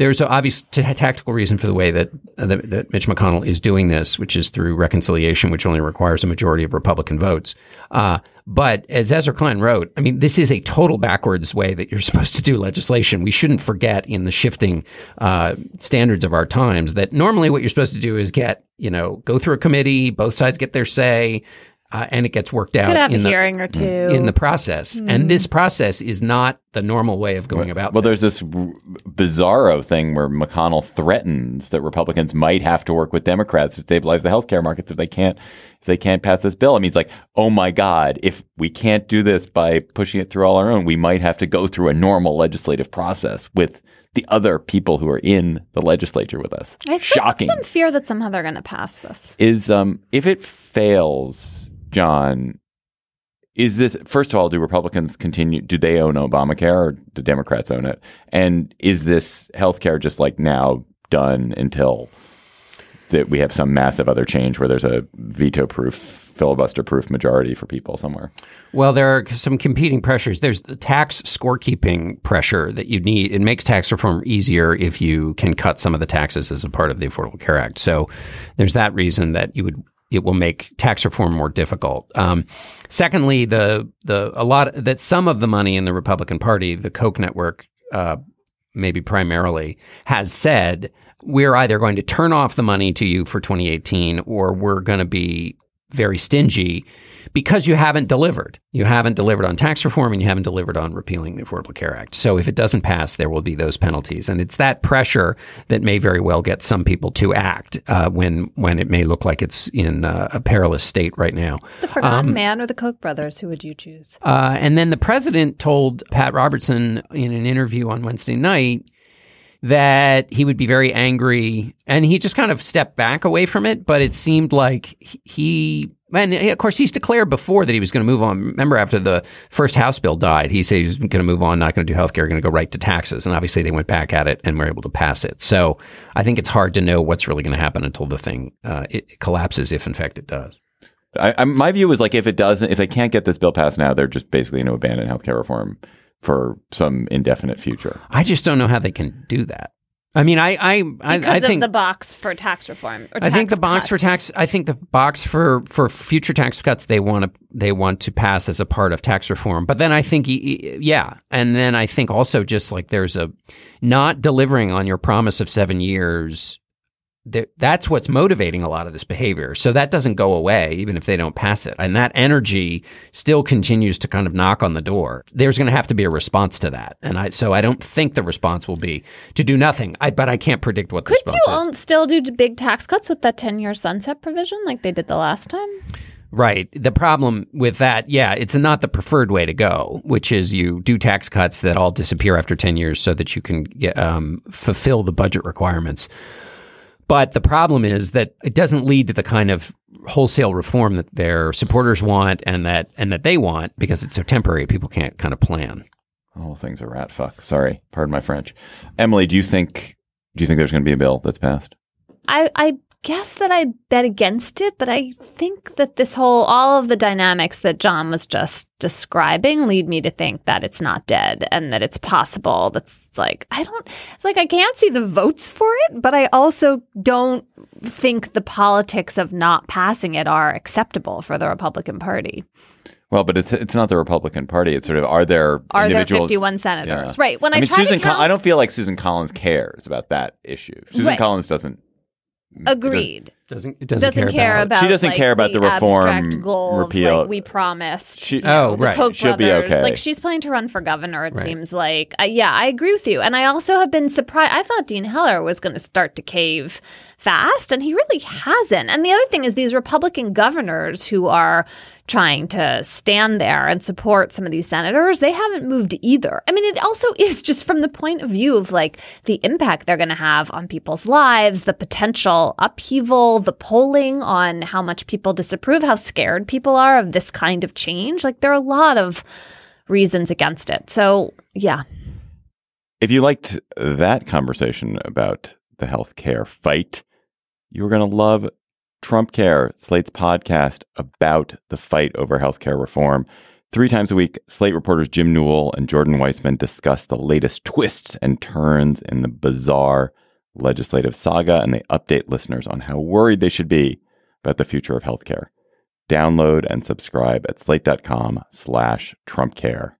there's an obvious t- tactical reason for the way that, uh, that that Mitch McConnell is doing this, which is through reconciliation, which only requires a majority of Republican votes. Uh, but as Ezra Klein wrote, I mean, this is a total backwards way that you're *laughs* supposed to do legislation. We shouldn't forget in the shifting uh, standards of our times that normally what you're supposed to do is get, you know, go through a committee, both sides get their say, uh, and it gets worked out Could have a in the, hearing or two. in the process. And this process is not the normal way of going about. Well, things. there's this r- bizarro thing where McConnell threatens that Republicans might have to work with Democrats to stabilize the healthcare markets if they can't if they can't pass this bill. I mean, it's like, oh my God, if we can't do this by pushing it through all our own, we might have to go through a normal legislative process with the other people who are in the legislature with us. I Shocking. some fear that somehow they're going to pass this. Is um if it fails, John, is this first of all, do Republicans continue do they own Obamacare or do Democrats own it? And is this healthcare just like now done until that we have some massive other change where there's a veto proof, filibuster proof majority for people somewhere? Well, there are some competing pressures. There's the tax scorekeeping pressure that you need. It makes tax reform easier if you can cut some of the taxes as a part of the Affordable Care Act. So there's that reason that you would it will make tax reform more difficult. Um, secondly, the the a lot that some of the money in the Republican Party, the Koch network, uh, maybe primarily, has said we're either going to turn off the money to you for 2018 or we're going to be very stingy because you haven't delivered. You haven't delivered on tax reform and you haven't delivered on repealing the Affordable Care Act. So if it doesn't pass, there will be those penalties, and it's that pressure that may very well get some people to act uh, when when it may look like it's in uh, a perilous state right now. The Forgotten Man or the Koch brothers? Who would you choose? Uh, and then the president told Pat Robertson in an interview on Wednesday night that he would be very angry, and he just kind of stepped back away from it. But it seemed like he, and of course, he's declared before that he was going to move on. Remember, after the first House bill died, he said he was going to move on, not going to do healthcare, going to go right to taxes. And obviously, they went back at it and were able to pass it. So I think it's hard to know what's really going to happen until the thing uh, it collapses, if in fact it does. I, my view is like if it doesn't, if they can't get this bill passed now, they're just basically going to abandon healthcare reform for some indefinite future. I just don't know how they can do that. I mean, I, I, I, Because I of think the box for tax reform. Or I think the box for tax. I think the box for for future tax cuts they want to they want to pass as a part of tax reform. But then I think y- y- yeah, and then I think also just like there's a not delivering on your promise of seven years. That- That's what's motivating a lot of this behavior. So that doesn't go away, even if they don't pass it. And that energy still continues to kind of knock on the door. There's going to have to be a response to that. And I, so I don't think the response will be to do nothing. I, but I can't predict what the Could response you is. still do big tax cuts with that 10 year sunset provision like they did the last time? Right. The problem with that, yeah, it's not the preferred way to go, which is you do tax cuts that all disappear after 10 years so that you can get, um, fulfill the budget requirements. But the problem is that it doesn't lead to the kind of wholesale reform that their supporters want and that and that they want because it's so temporary. People can't kind of plan. All things are rat fuck. Sorry, pardon my French. Emily, do you think do you think there's going to be a bill that's passed? I, I guess that I bet against it, but I think that this whole, all of the dynamics that John was just describing lead me to think that it's not dead and that it's possible. That's like, I don't, it's like I can't see the votes for it, but I also don't think the politics of not passing it are acceptable for the Republican Party. Well, but it's it's not the Republican Party. It's sort of are there Are there 51 senators? Yeah. Right. When I, I mean, try Susan, count, Col- I don't feel like Susan Collins cares about that issue. Susan Right. Collins doesn't. Agreed. Doesn't it doesn't, Doesn't, care, about, She doesn't like, care about the reform abstract goal of, repeal. like, we promised. She- you know, Oh, the right. Koch She'll be okay. Like she's planning to run for governor. It Right. seems like. Uh, yeah, I agree with you. And I also have been surprised. I thought Dean Heller was going to start to cave fast, and he really hasn't. And the other thing is these Republican governors who are trying to stand there and support some of these senators, they haven't moved either. I mean, it also *laughs* is just from the point of view of like the impact they're going to have on people's lives, the potential upheaval, the polling on how much people disapprove, how scared people are of this kind of change. Like there are a lot of reasons against it. So, yeah. If you liked that conversation about the healthcare fight, you're going to love Trump Care, Slate's podcast about the fight over healthcare reform. Three times a week, Slate reporters Jim Newell and Jordan Weissman discuss the latest twists and turns in the bizarre legislative saga, and they update listeners on how worried they should be about the future of healthcare. Download and subscribe at slate.com slash Trump Care.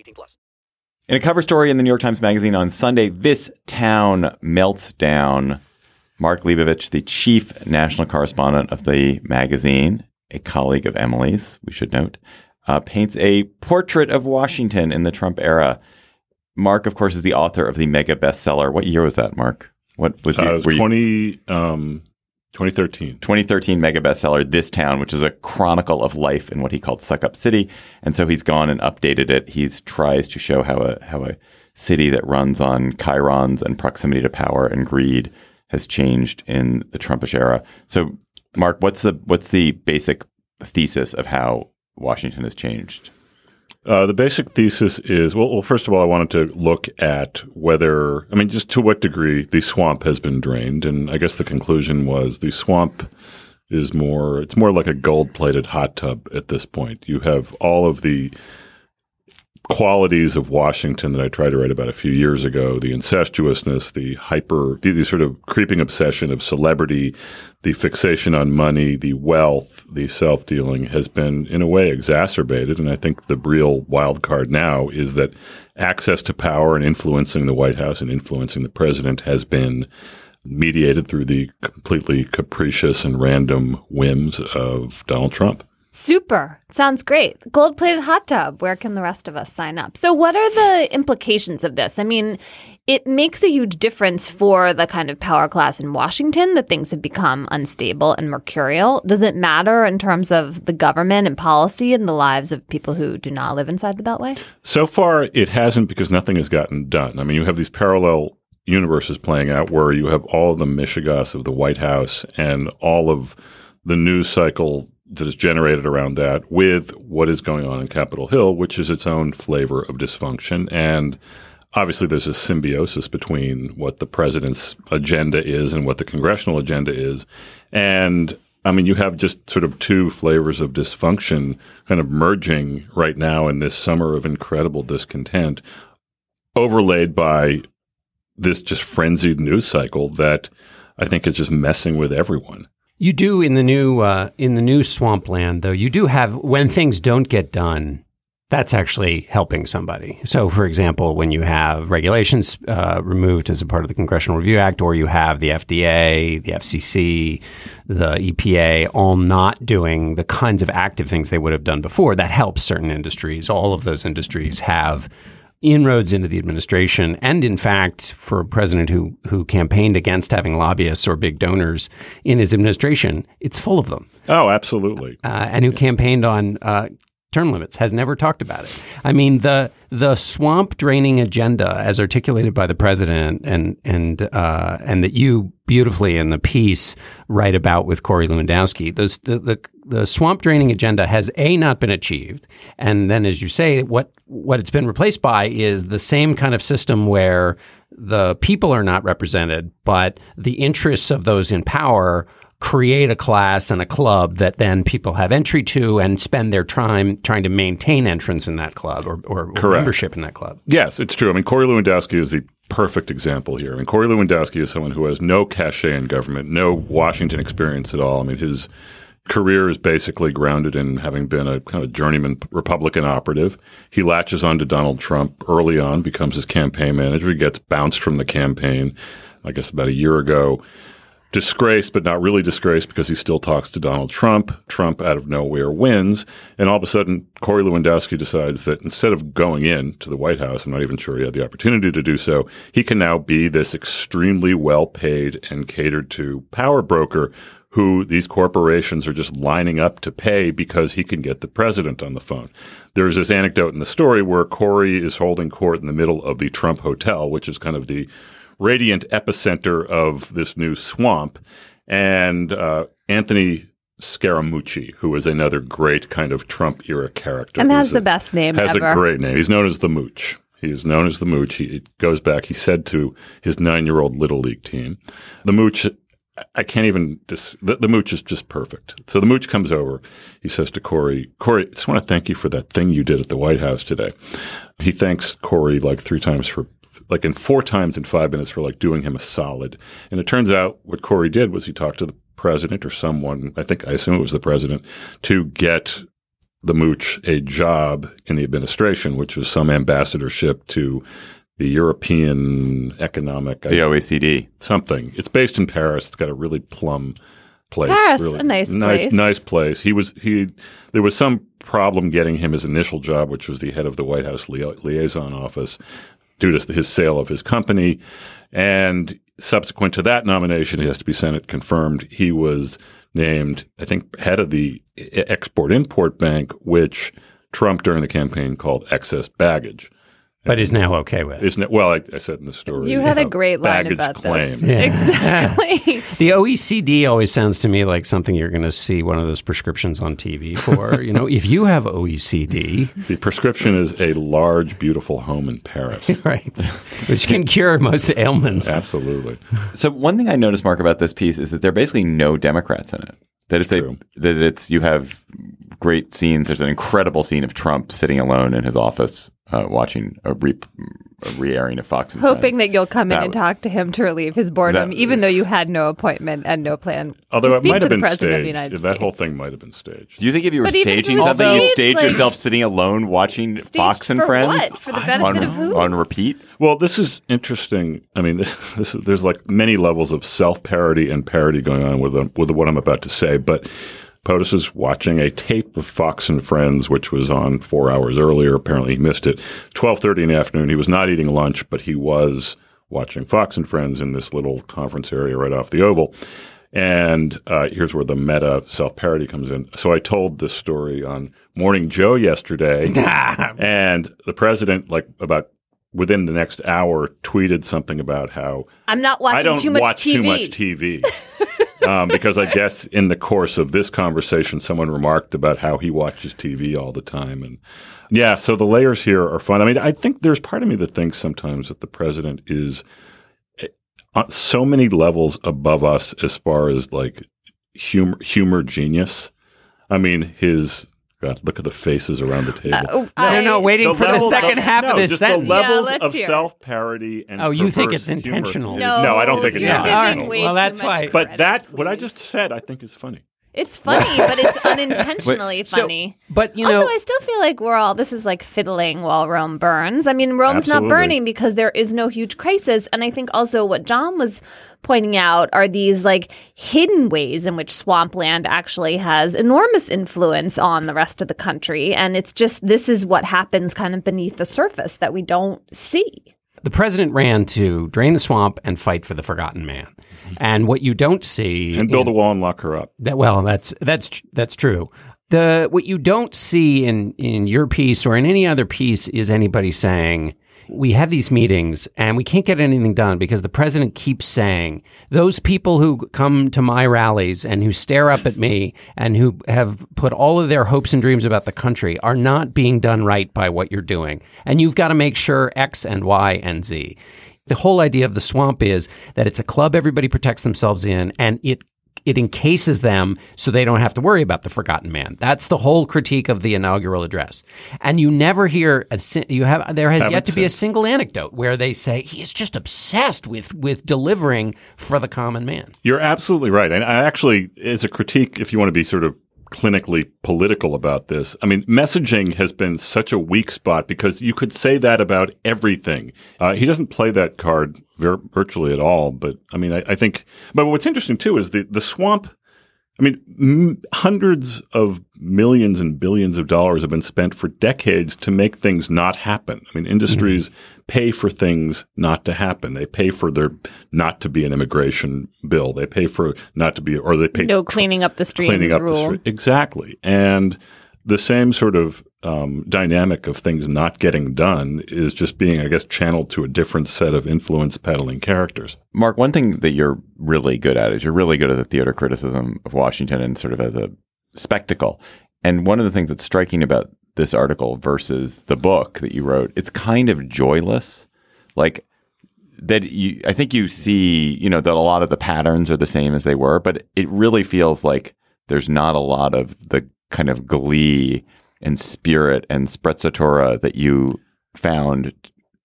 18 plus. In a cover story in the New York Times Magazine on Sunday, this town melts down. Mark Leibovich, the chief national correspondent of the magazine, a colleague of Emily's, we should note, uh, paints a portrait of Washington in the Trump era. Mark, of course, is the author of the mega bestseller. What year was that, Mark? What was, Uh, you, it was were you- 20, um, 2013. 2013 mega bestseller, This Town, which is a chronicle of life in what he called Suck Up City. And so he's gone and updated it. He tries to show how a, how a city that runs on chyrons and proximity to power and greed has changed in the Trumpish era. So, Mark, what's the, what's the basic thesis of how Washington has changed? Uh, the basic thesis is well, well, first of all, I wanted to look at whether, I mean, just to what degree the swamp has been drained. And I guess the conclusion was the swamp is more, it's more like a gold plated hot tub at this point. You have all of the qualities of Washington that I tried to write about a few years ago the incestuousness, the hyper, the, the sort of creeping obsession of celebrity, the fixation on money, the wealth, the self dealing has been, in a way, exacerbated. And I think the real wild card now is that access to power and influencing the White House and influencing the president has been mediated through the completely capricious and random whims of Donald Trump. Super. Sounds great. Gold plated hot tub. Where can the rest of us sign up? So, what are the implications of this? I mean, it makes a huge difference for the kind of power class in Washington that things have become unstable and mercurial. Does it matter in terms of the government and policy and the lives of people who do not live inside the Beltway? So far, it hasn't because nothing has gotten done. I mean, you have these parallel universes playing out where you have all of the Michigas of the White House and all of the news cycle that is generated around that with what is going on in Capitol Hill, which is its own flavor of dysfunction. And obviously, there's a symbiosis between what the president's agenda is and what the congressional agenda is. And I mean, you have just sort of two flavors of dysfunction kind of merging right now in this summer of incredible discontent, overlaid by this just frenzied news cycle that I think is just messing with everyone. You do in the new uh, in the new swampland, though. You do have when things don't get done. That's actually helping somebody. So, for example, when you have regulations uh, removed as a part of the Congressional Review Act, or you have the FDA, the FCC, the EPA, all not doing the kinds of active things they would have done before, that helps certain industries. All of those industries have inroads into the administration, and in fact, for a president who who campaigned against having lobbyists or big donors in his administration, it's full of them, Oh, absolutely. uh, and who campaigned on uh, term limits, has never talked about it. I mean, the the swamp draining agenda, as articulated by the president, and and uh, and that you beautifully in the piece write about with Corey Lewandowski, those the, the the swamp draining agenda has a not been achieved, and then as you say, what what it's been replaced by is the same kind of system where the people are not represented, but the interests of those in power create a class and a club that then people have entry to and spend their time trying to maintain entrance in that club or, or, or membership in that club. Yes, it's true. I mean, Corey Lewandowski is the perfect example here. I mean, Corey Lewandowski is someone who has no cachet in government, no Washington experience at all. I mean, his career is basically grounded in having been a kind of journeyman Republican operative. He latches on to Donald Trump early on, becomes his campaign manager. He gets bounced from the campaign, I guess, about a year ago disgraced, but not really disgraced because he still talks to Donald Trump. Trump out of nowhere wins. And all of a sudden, Corey Lewandowski decides that instead of going in to the White House, I'm not even sure he had the opportunity to do so, he can now be this extremely well paid and catered to power broker who these corporations are just lining up to pay because he can get the president on the phone. There's this anecdote in the story where Corey is holding court in the middle of the Trump Hotel, which is kind of the radiant epicenter of this new swamp. And uh, Anthony Scaramucci, who is another great kind of Trump era character. And has He's the best name Has ever. a great name. He's known as the Mooch. He is known as the Mooch. He it goes back, he said to his nine year old Little League team, the Mooch, I can't even, dis, the, the Mooch is just perfect. So the Mooch comes over. He says to Corey, Corey, I just want to thank you for that thing you did at the White House today. He thanks Corey like three times for, like in four times in five minutes for like doing him a solid. And it turns out what Corey did was he talked to the president or someone, I think, I assume it was the president, to get the Mooch a job in the administration, which was some ambassadorship to the European Economic The OECD. something. It's based in Paris. It's got a really plum place. Paris, really a nice nice, place. nice place. He was he. There was some problem getting him his initial job, which was the head of the White House lia- liaison office, due to his sale of his company, and subsequent to that nomination, he has to be Senate confirmed. He was named, I think, head of the Export Import Bank, which Trump during the campaign called excess baggage. But is now okay with. Isn't it? Well, I, I said in the story, You had a know, great line about claim. *laughs* this. Exactly. *laughs* The OECD always sounds to me like something you're going to see one of those prescriptions on TV for. *laughs* you know, if you have OECD, The prescription is a large, beautiful home in Paris. right, which can cure most ailments. Absolutely. So one thing I noticed, Mark, about this piece is that there are basically no Democrats in it. That it's True. a that it's you have great scenes. There's an incredible scene of Trump sitting alone in his office uh, watching a, re- a re-airing of Fox and Hoping Friends. that you'll come in That and talk to him to relieve his boredom, That even though you had no appointment and no plan Although to it speak might to have the been president of the staged. United That States. whole thing might have been staged. Do you think if you were But even if it staging was something, you'd staged, stage like- yourself sitting alone watching Staged Fox and for Friends what? For the benefit on, of who? on repeat? Well, this is interesting. I mean, *laughs* this, this is, there's like many levels of self parody and parody going on with with what I'm about to say. But POTUS is watching a tape of Fox and Friends, which was on four hours earlier. Apparently, he missed it. Twelve thirty in the afternoon. He was not eating lunch, but he was watching Fox and Friends in this little conference area right off the Oval. And uh, here's where the meta self parody comes in. So I told this story on Morning Joe yesterday, *laughs* *laughs* and the president, like about within the next hour, tweeted something about how I'm not watching I don't too much watch TV. too much TV. *laughs* um, because I guess in the course of this conversation, someone remarked about how he watches TV all the time, and yeah, so the layers here are fun. I mean, I think there's part of me that thinks sometimes that the president is eh, on so many levels above us as far as like humor, humor genius. I mean, his God, look at the faces around the table. Uh, oh, No, no, no, I- waiting for the level- second half no, of this just sentence. the levels Yeah, of self parody and Oh, you think it's humor. intentional. No, no, I don't think it's you're intentional. giving way Well, that's why- But that, what I just said, I think is funny. It's funny, but it's *laughs* unintentionally So- funny. but you know, also, I still feel like we're all this is like fiddling while Rome burns. I mean, Rome's Absolutely. not burning because there is no huge crisis. And I think also what John was pointing out are these like hidden ways in which swampland actually has enormous influence on the rest of the country. And it's just this is what happens kind of beneath the surface that we don't see. the president ran to drain the swamp and fight for the forgotten man. And what you don't see And build a wall and lock her up. That, well, that's that's that's true. The what you don't see in in your piece or in any other piece is anybody saying we have these meetings and we can't get anything done because the president keeps saying those people who come to my rallies and who stare up at me and who have put all of their hopes and dreams about the country are not being done right by what you're doing. And you've got to make sure X and Y and Z. The whole idea of the swamp is that it's a club everybody protects themselves in and it it encases them so they don't have to worry about the forgotten man. That's the whole critique of the inaugural address. And you never hear a you have there has yet to be a single anecdote where they say he is just obsessed with with delivering for the common man. You're absolutely right. And I actually, as a critique, if you want to be sort of clinically political about this, I mean, messaging has been such a weak spot because you could say that about everything. Uh, he doesn't play that card vir- virtually at all. But I mean, I, I think, but what's interesting too is the, the swamp. I mean, m- hundreds of millions and billions of dollars have been spent for decades to make things not happen. I mean, industries mm-hmm. pay for things not to happen. They pay for there not to be an immigration bill. They pay for not to be, or they pay No cleaning up the streams cleaning up the rule. street. Exactly. And the same sort of um, dynamic of things not getting done is just being, I guess, channeled to a different set of influence peddling characters. Mark, one thing that you're really good at is you're really good at the theater criticism of Washington and sort of as a spectacle. And one of the things that's striking about this article versus the book that you wrote, it's kind of joyless. Like that you I think you see, you know, that a lot of the patterns are the same as they were, but it really feels like there's not a lot of the kind of glee and spirit and sprezzatura that you found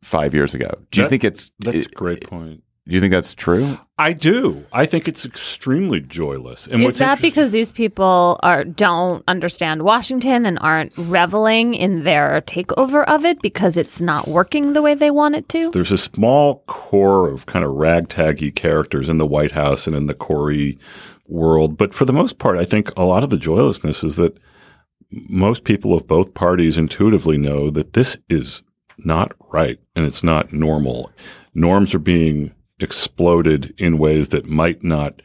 five years ago. Do you That- think it's That's a great point. do you think that's true? I do. I think it's extremely joyless. And Is that because these people are don't understand Washington and aren't reveling in their takeover of it because it's not working the way they want it to? there's a small core of kind of ragtaggy characters in the White House and in the Corey world, but for the most part, I think a lot of the joylessness is that most people of both parties intuitively know that this is not right and it's not normal. Norms are being exploded in ways that might not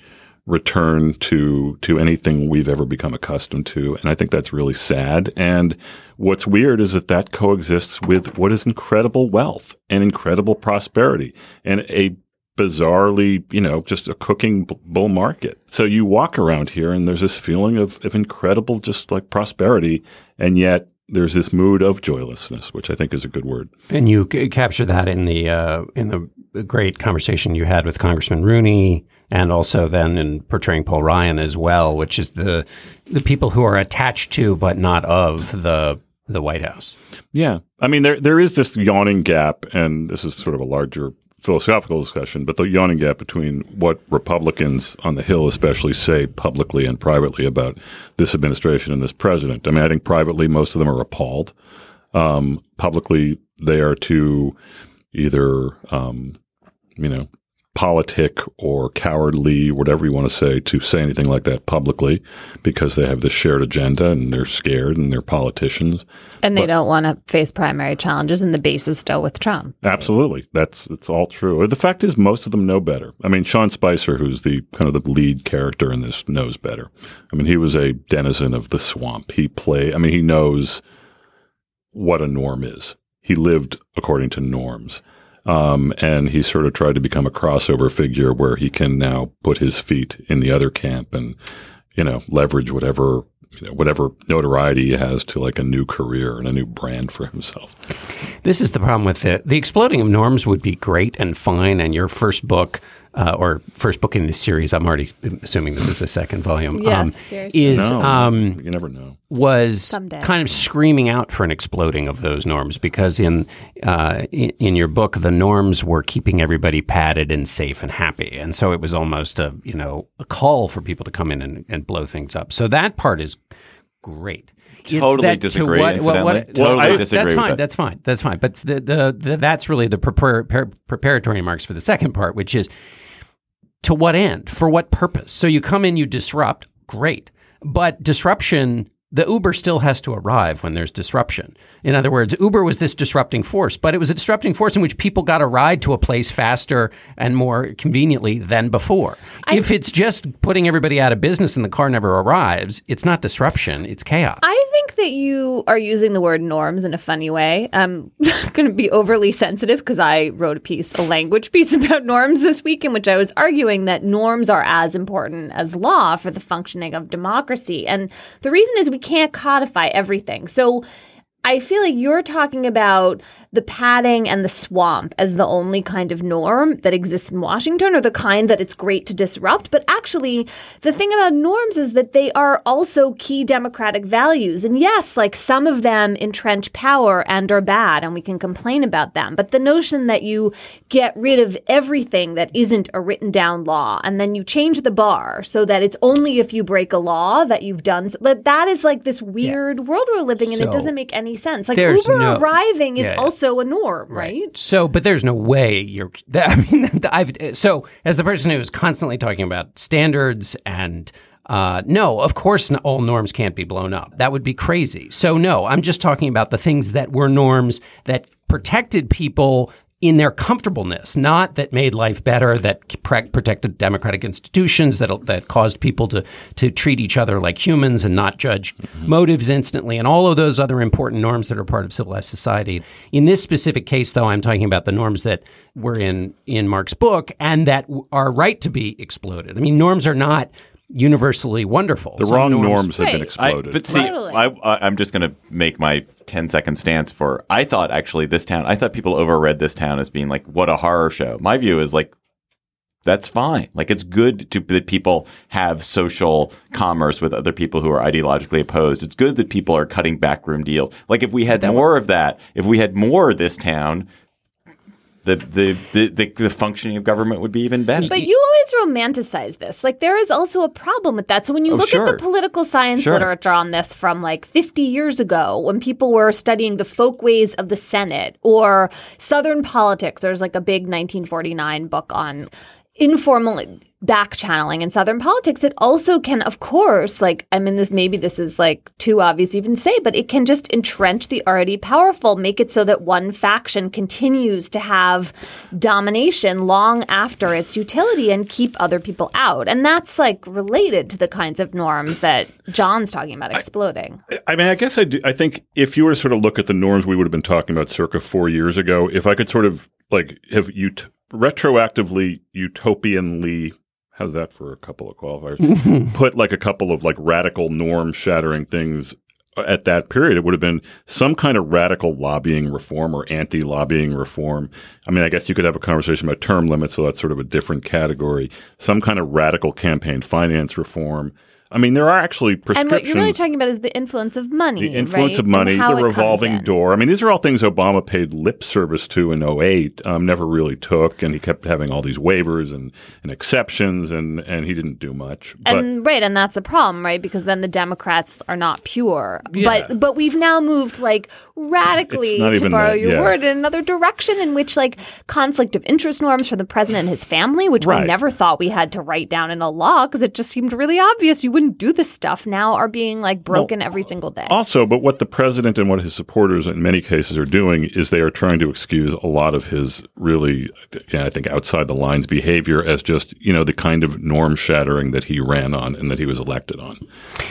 return to to anything we've ever become accustomed to. And i think that's really sad. And what's weird is that that coexists with what is incredible wealth and incredible prosperity and a bizarrely you know just a cooking bull market so you walk around here and there's this feeling of, of incredible just like prosperity and yet there's this mood of joylessness which i think is a good word And you c- capture that in the uh, in the great conversation you had with Congressman Rooney, and also then in portraying Paul Ryan as well, which is the the people who are attached to but not of the the White House. Yeah. I mean, there there is this yawning gap, and this is sort of a larger philosophical discussion, but the yawning gap between what Republicans on the Hill especially say publicly and privately about this administration and this president. I mean, I think privately most of them are appalled. Um, publicly, they are too either, um, you know, politic or cowardly, whatever you want to say, to say anything like that publicly because they have this shared agenda and they're scared and they're politicians. And they don't want to face primary challenges, and the base is still with Trump. Absolutely. That's it's all true. The fact is most of them know better. I mean, Sean Spicer, who's the kind of the lead character in this, knows better. I mean, he was a denizen of the swamp. He play I mean, he knows what a norm is. He lived according to norms. Um, and he sort of tried to become a crossover figure where he can now put his feet in the other camp and, you know, leverage whatever, you know, whatever notoriety he has to like a new career and a new brand for himself. This is the problem with it. The exploding of norms would be great and fine, and your first book, uh, or first book in the series, I'm already assuming this is a second volume, um, Yes, seriously. is No, um, you never know. was Someday. kind of screaming out for an exploding of those norms because in, uh, in in your book the norms were keeping everybody padded and safe and happy and so it was almost a you know a call for people to come in and, and blow things up so that part is great It's Totally that to disagree, what- incidentally. what- Totally I- disagree that's fine that. that's fine that's fine but the, the, the that's really the prepar- pre- preparatory remarks for the second part which is to what end? For what purpose? So you come in, you disrupt, great. But disruption the Uber still has to arrive when there's disruption. In other words, Uber was this disrupting force, but it was a disrupting force in which people got a ride to a place faster and more conveniently than before. if it's just putting everybody out of business and the car never arrives, it's not disruption, it's chaos. I think that you are using the word norms in a funny way. Um, *laughs* I'm going to be overly sensitive because I wrote a piece, a language *laughs* piece about norms this week, in which I was arguing that norms are as important as law for the functioning of democracy. And the reason is we can't codify everything. So I feel like you're talking about the padding and the swamp as the only kind of norm that exists in Washington or the kind that it's great to disrupt. But actually, the thing about norms is that they are also key democratic values. And yes, like some of them entrench power and are bad, and we can complain about them. But the notion that you get rid of everything that isn't a written down law and then you change the bar so that it's only if you break a law that you've done, but that is like this weird world we're living in. it doesn't make any sense. Like there's Uber no- arriving is Yeah, yeah. also a norm, right? So, but there's no way you're. *laughs* I mean, I've so as the person who's constantly talking about standards and. Uh, no, of course, all norms can't be blown up. That would be crazy. So, no, I'm just talking about the things that were norms that protected people in their comfortableness, not that made life better, that protected democratic institutions, that that caused people to to treat each other like humans and not judge mm-hmm. motives instantly, and all of those other important norms that are part of civilized society. In this specific case, though, I'm talking about the norms that were in in Mark's book and that are right to be exploded. I mean, norms are not universally wonderful. The Some wrong norms, have been Right. I, exploded. but see, Totally. I, I, I'm just going to make my 10 second stance for. I thought actually this town. I thought people overread this town as being like, what a horror show. My view is like, that's fine. Like it's good to that people have social commerce with other people who are ideologically opposed. It's good that people are cutting backroom deals. Like if we had more of that, if we had more of this town, the the, the the the functioning of government would be even better. But you always romanticize this. Like there is also a problem with that. So when you Oh, look sure. at the political science Sure. literature on this from like 50 years ago, when people were studying the folkways of the Senate or Southern politics, there's like a big 1949 book on informal back channeling in Southern politics. It also can, of course, like I mean, this maybe this is like too obvious to even say, but it can just entrench the already powerful, make it so that one faction continues to have domination long after its utility and keep other people out. And that's like related to the kinds of norms that John's talking about exploding. I mean, I guess I, do, I think if you were to sort of look at the norms we would have been talking about circa four years ago, if I could sort of like have you retroactively utopianly how's that for a couple of qualifiers? *laughs* Put like a couple of like radical norm shattering things uh, at that period it would have been some kind of radical lobbying reform or anti-lobbying reform. I mean i guess you could have a conversation about term limits so that's sort of a different category. Some kind of radical campaign finance reform i mean there are actually prescriptions. And what you're really talking about is the influence of money. the influence right? of money, the revolving door. I mean, these are all things Obama paid lip service to in 08, um, never really took, and he kept having all these waivers and, and exceptions, and, and he didn't do much. But and right, and that's a problem, right? Because then the Democrats are not pure. But but we've now moved like radically, to borrow that, your yeah. word, in another direction in which like conflict of interest norms for the president and his family, which we never thought we had to write down in a law because it just seemed really obvious you wouldn't do this stuff. Now are being like broken every single day. also, but what the president and what his supporters in many cases are doing is they are trying to excuse a lot of his really, yeah, I think, outside the lines behavior as just, you know, the kind of norm shattering that he ran on and that he was elected on.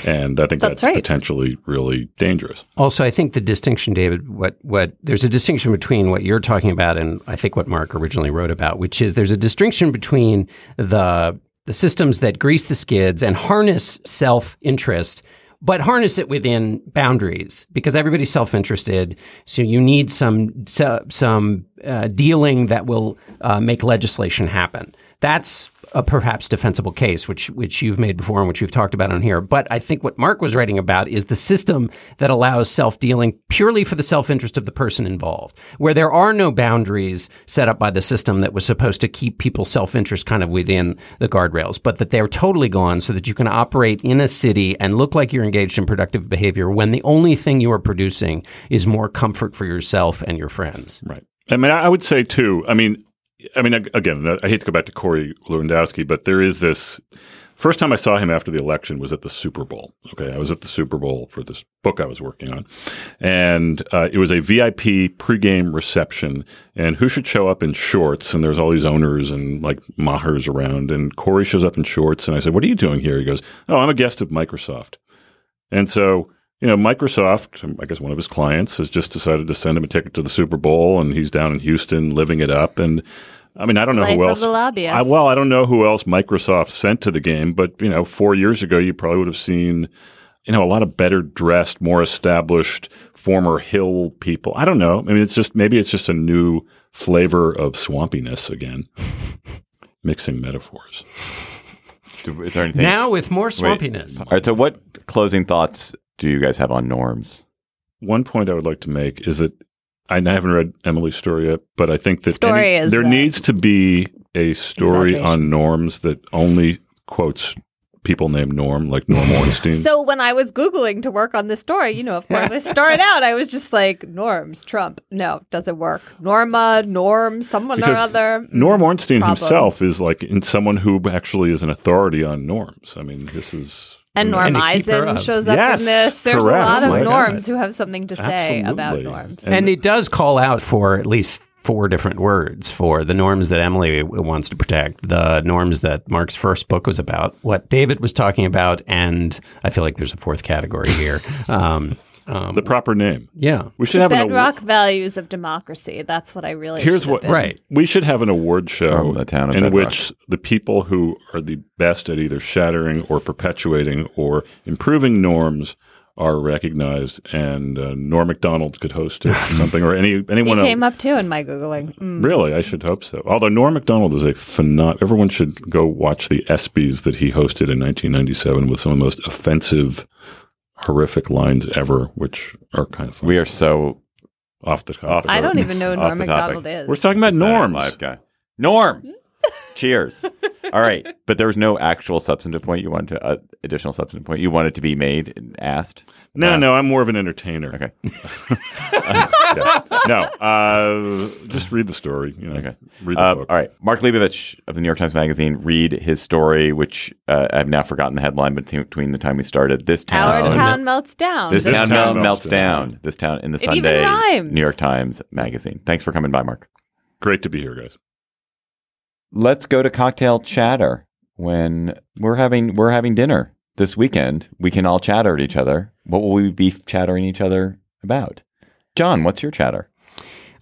And I think That's that's, right. potentially really dangerous. Also, I think the distinction, David, what what there's a distinction between what you're talking about and I think what Mark originally wrote about, which is there's a distinction between the the systems that grease the skids and harness self interest. But harness it within boundaries because everybody's self-interested. So you need some some uh, dealing that will uh, make legislation happen. That's a perhaps defensible case, which which you've made before and which we've talked about on here. But I think what Mark was writing about is the system that allows self dealing purely for the self interest of the person involved, where there are no boundaries set up by the system that was supposed to keep people's self interest kind of within the guardrails, but that they're totally gone so that you can operate in a city and look like you're engaged in productive behavior when the only thing you are producing is more comfort for yourself and your friends. Right. I mean, I I would say too. I mean, I mean, again, I hate to go back to Corey Lewandowski, but there is this First time I saw him after the election was at the Super Bowl. Okay, I was at the Super Bowl for this book I was working on, and uh, it was a VIP pregame reception. And who should show up in shorts? And there's all these owners and like machers around. And Corey shows up in shorts, and I said, "What are you doing here?" He goes, "Oh, I'm a guest of Microsoft." And so you know, Microsoft, I guess one of his clients, has just decided to send him a ticket to the Super Bowl, and he's down in Houston living it up. And I mean, I don't know Life who of else. the lobbyist. I, well, I don't know who else Microsoft sent to the game, but you know, four years ago, you probably would have seen, you know, a lot of better dressed, more established former Hill people. I don't know. I mean, it's just maybe it's just a new flavor of swampiness again, *laughs* mixing metaphors. Is there anything? Now with more Wait. swampiness. All right. So, what closing thoughts do you guys have on norms? One point I would like to make is that I haven't read Emily's story yet, but I think that Story is there the needs to be a story on norms that only quotes people named Norm, like Norm *laughs* Ornstein. So when I was Googling to work on this story, you know, of course, I started out, I was just like, norms, Trump. No, doesn't work. Norma, Norm, someone or other. Norm Ornstein problem. himself is like in someone who actually is an authority on norms. I mean, this is And And Norm a Eisen shows up Yes, in this. There's correct. a lot Oh of my norms God. who have something to say about Absolutely. norms. And- And it does call out for at least four different words for the norms that Emily wants to protect, the norms that Mark's first book was about, what David was talking about, and I feel like there's a fourth category here. *laughs* Um, um, the proper name. yeah. We should have an Bedrock values of democracy. That's what I really Here's what been. Right. we should have an award show the town of in Bedrock. which the people who are the best at either shattering or perpetuating or improving norms are recognized, and uh, Norm Macdonald could host it or *laughs* something, or any He anyone came else. up too in my Googling. Mm. Really, I should hope so. Although Norm Macdonald is a phenom- everyone should go watch the ESPYS that he hosted in 1997 with some of the most offensive, horrific lines ever, which are kind of fun. We are so off the top. off. I don't even *laughs* know who Norm the topic. MacDonald is. We're talking about Saturday Night norms. Live guy. Norm. Hmm? Cheers. All right, but there was no actual substantive point. You wanted to uh, additional substantive point. You wanted to be made and asked. No, Uh, no, I'm more of an entertainer. Okay. Yeah. *laughs* No, uh, just read the story. You know, Okay. read the Uh, book. all right, Mark Leibovich of the New York Times Magazine. Read his story, which uh, I've now forgotten the headline, but between the time we started, this town, Our Oh, town melts down. this, This town, town melts melts down. This town in the It Sunday. New York Times Magazine. Thanks for coming by, Mark. Great to be here, guys. Let's go to cocktail chatter when we're having we're having dinner this weekend. We can all chatter at each other. What will we be chattering each other about? John what's your chatter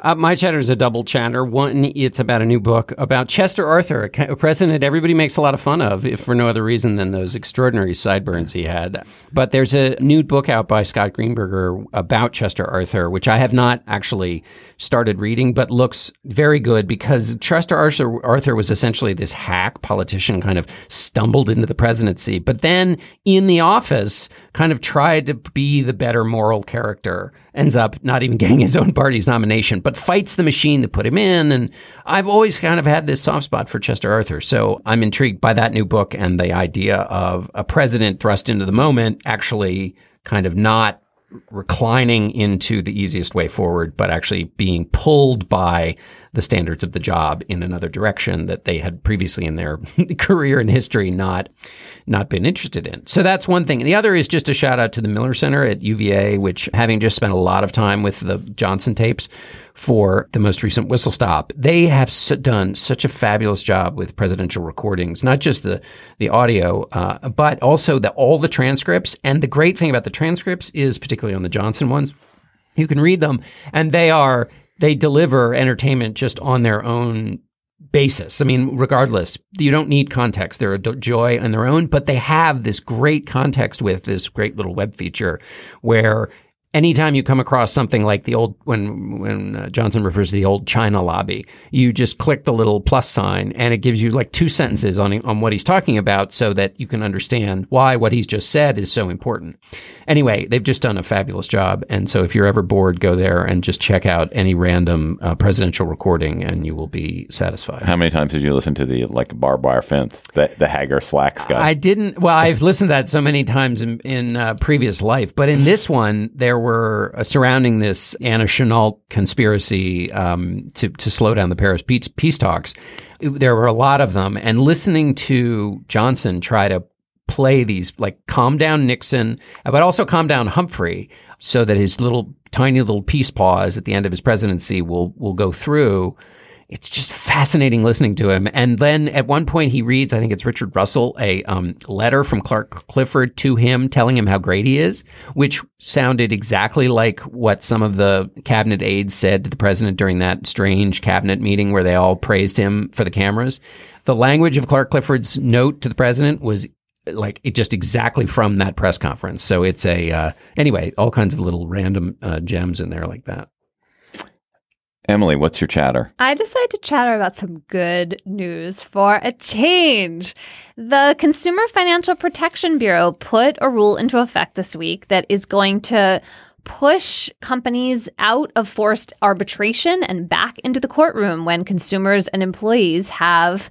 Uh, my chatter is a double chatter. One, it's about a new book about Chester Arthur, a, president everybody makes a lot of fun of, if for no other reason than those extraordinary sideburns he had. But there's a new book out by Scott Greenberger about Chester Arthur, which I have not actually started reading, but looks very good because Chester Arthur, Arthur was essentially this hack politician, kind of stumbled into the presidency, but then in the office, kind of tried to be the better moral character. Ends up not even getting his own party's nomination, but fights the machine to put him in. And I've always kind of had this soft spot for Chester Arthur. So I'm intrigued by that new book and the idea of a president thrust into the moment actually kind of not reclining into the easiest way forward, but actually being pulled by the standards of the job in another direction that they had previously in their *laughs* career and history not not been interested in. So that's one thing. And the other is just a shout out to the Miller Center at UVA, which having just spent a lot of time with the Johnson tapes for the most recent whistle stop, they have done such a fabulous job with presidential recordings, not just the the audio, uh, but also the all the transcripts. And the great thing about the transcripts is, particularly on the Johnson ones, you can read them and they are they deliver entertainment just on their own basis. I mean, regardless, you don't need context. They're a joy on their own, but they have this great context with this great little web feature where anytime you come across something like the old when when uh, Johnson refers to the old China lobby, you just click the little plus sign and it gives you like two sentences on on what he's talking about so that you can understand why what he's just said is so important. Anyway, they've just done a fabulous job and so if you're ever bored go there and just check out any random uh, presidential recording and you will be satisfied. how many times did you listen to the like barbed wire fence the, the Haggar slacks guy I didn't. Well, I've listened to that so many times in, in uh, previous life, but in this one, there there were uh, surrounding this Anna Chennault conspiracy um, to to slow down the Paris peace, peace talks. it- there were a lot of them, and listening to Johnson try to play these like calm down Nixon, but also calm down Humphrey, so that his little tiny little peace pause at the end of his presidency will will go through. It's just fascinating listening to him. And then at one point he reads, I think it's Richard Russell, a um, letter from Clark Clifford to him telling him how great he is, which sounded exactly like what some of the cabinet aides said to the president during that strange cabinet meeting where they all praised him for the cameras. The language of Clark Clifford's note to the president was like it just exactly from that press conference. So it's a uh, anyway, all kinds of little random uh, gems in there like that. Emily, what's your chatter? I decided to chatter about some good news for a change. The Consumer Financial Protection Bureau put a rule into effect this week that is going to push companies out of forced arbitration and back into the courtroom when consumers and employees have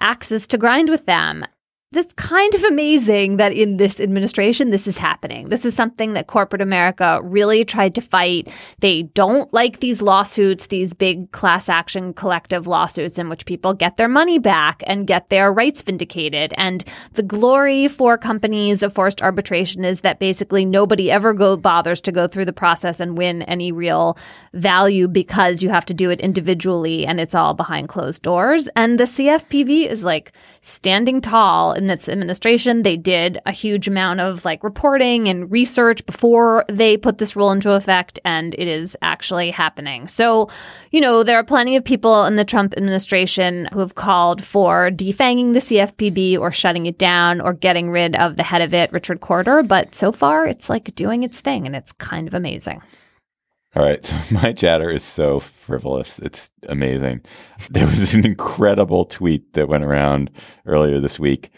access to grind with them. That's kind of amazing that in this administration, this is happening. This is something that corporate America really tried to fight. They don't like these lawsuits, these big class action collective lawsuits in which people get their money back and get their rights vindicated. And the glory for companies of forced arbitration is that basically nobody ever go bothers to go through the process and win any real value because you have to do it individually and it's all behind closed doors. And the CFPB is like standing tall in its administration. They did a huge amount of like reporting and research before they put this rule into effect, and it is actually happening. So, you know, there are plenty of people in the Trump administration who have called for defanging the CFPB or shutting it down or getting rid of the head of it, Richard Cordray. But so far, it's like doing its thing, and it's kind of amazing. All right, so *laughs* my chatter is so frivolous. It's amazing. There was an incredible tweet that went around earlier this week,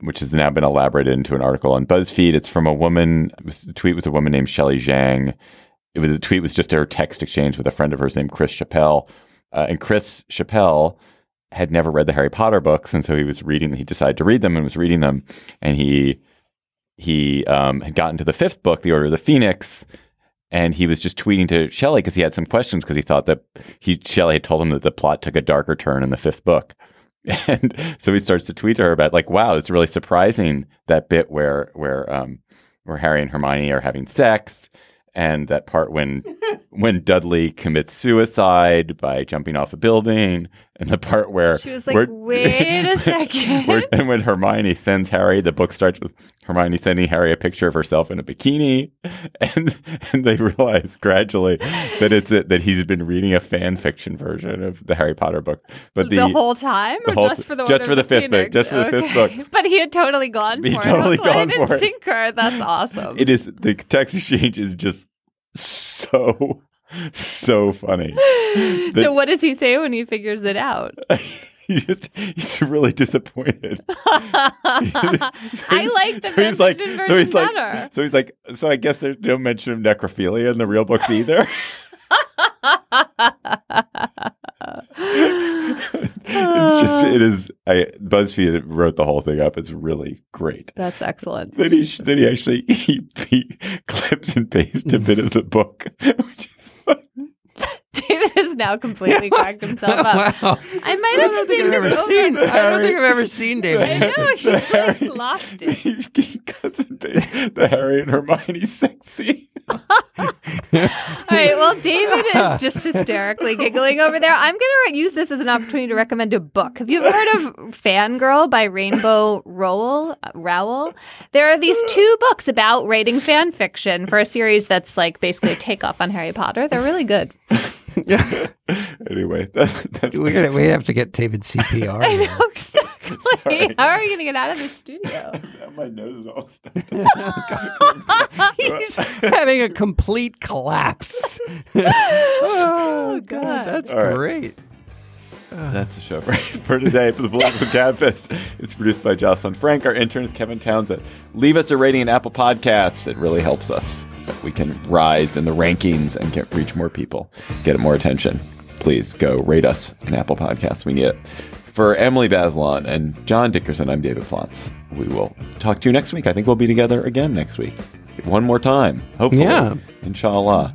which has now been elaborated into an article on BuzzFeed. It's from a woman. Was, the tweet was a woman named Shelley Zhang. It was the tweet was just her text exchange with a friend of hers named Chris Chappelle, uh, and Chris Chappelle had never read the Harry Potter books, and so he was reading. He decided to read them and was reading them, and he he um, had gotten to the fifth book, The Order of the Phoenix, and he was just tweeting to Shelley because he had some questions because he thought that he Shelley had told him that the plot took a darker turn in the fifth book. *laughs* And so he starts to tweet to her about like, wow, it's really surprising that bit where where um where Harry and Hermione are having sex and that part when *laughs* when Dudley commits suicide by jumping off a building and the part where She was like, where- "Wait a *laughs* second." where- and when Hermione sends Harry, the book starts with Hermione sending Harry a picture of herself in a bikini, *laughs* and and they realize gradually that it's a, that he's been reading a fan fiction version of the Harry Potter book. But the, the whole time, the or whole- just for the just for the fifth book, just for the fifth book. But he had totally gone He for totally it. Gone for it. Sinker. That's awesome. it is the text exchange is just so so funny. *laughs* so what does he say when he figures it out? *laughs* he just he's really disappointed. *laughs* I like the so he's like, so version he's like, better. so he's like, so I guess there's no mention of necrophilia in the real books either. Just, uh. it is. I BuzzFeed wrote the whole thing up. It's really great. That's excellent. Then he, then he actually *laughs* he, he clipped and pasted a bit of the book, *laughs* which is like, *laughs* David has now completely *laughs* cracked himself up. wow. I might have to take I've ever this over. seen. I don't Harry- think I've ever seen *laughs* I David. know Hansen. he's like Harry- lost it. he, he cuts and pastes the Harry and Hermione sex scene. All right. Well, David is just hysterically giggling over there. I'm going to use this as an opportunity to recommend a book. Have you ever heard of Fangirl by Rainbow Rowell? uh, Rowell? There are these two books about writing fan fiction for a series that's like basically a takeoff on Harry Potter. They're really good. *laughs* Anyway, that's, that's We're gonna we have to get David CPR. *laughs* I know exactly. How are you going to get out of the studio? *laughs* my nose is all stuck. He's having a complete collapse. Oh, God. That's All right. That's the show for, *laughs* for today for the Political *laughs* Gabfest. It's produced by Jocelyn Frank. Our intern is Kevin Townsend. Leave us a rating in Apple Podcasts. It really helps us. That we can rise in the rankings and get reach more people, get more attention. Please go rate us in Apple Podcasts. We need it. For Emily Bazelon and John Dickerson, I'm David Plotz. We will talk to you next week. I think we'll be together again next week. One more time, hopefully. Yeah. Inshallah.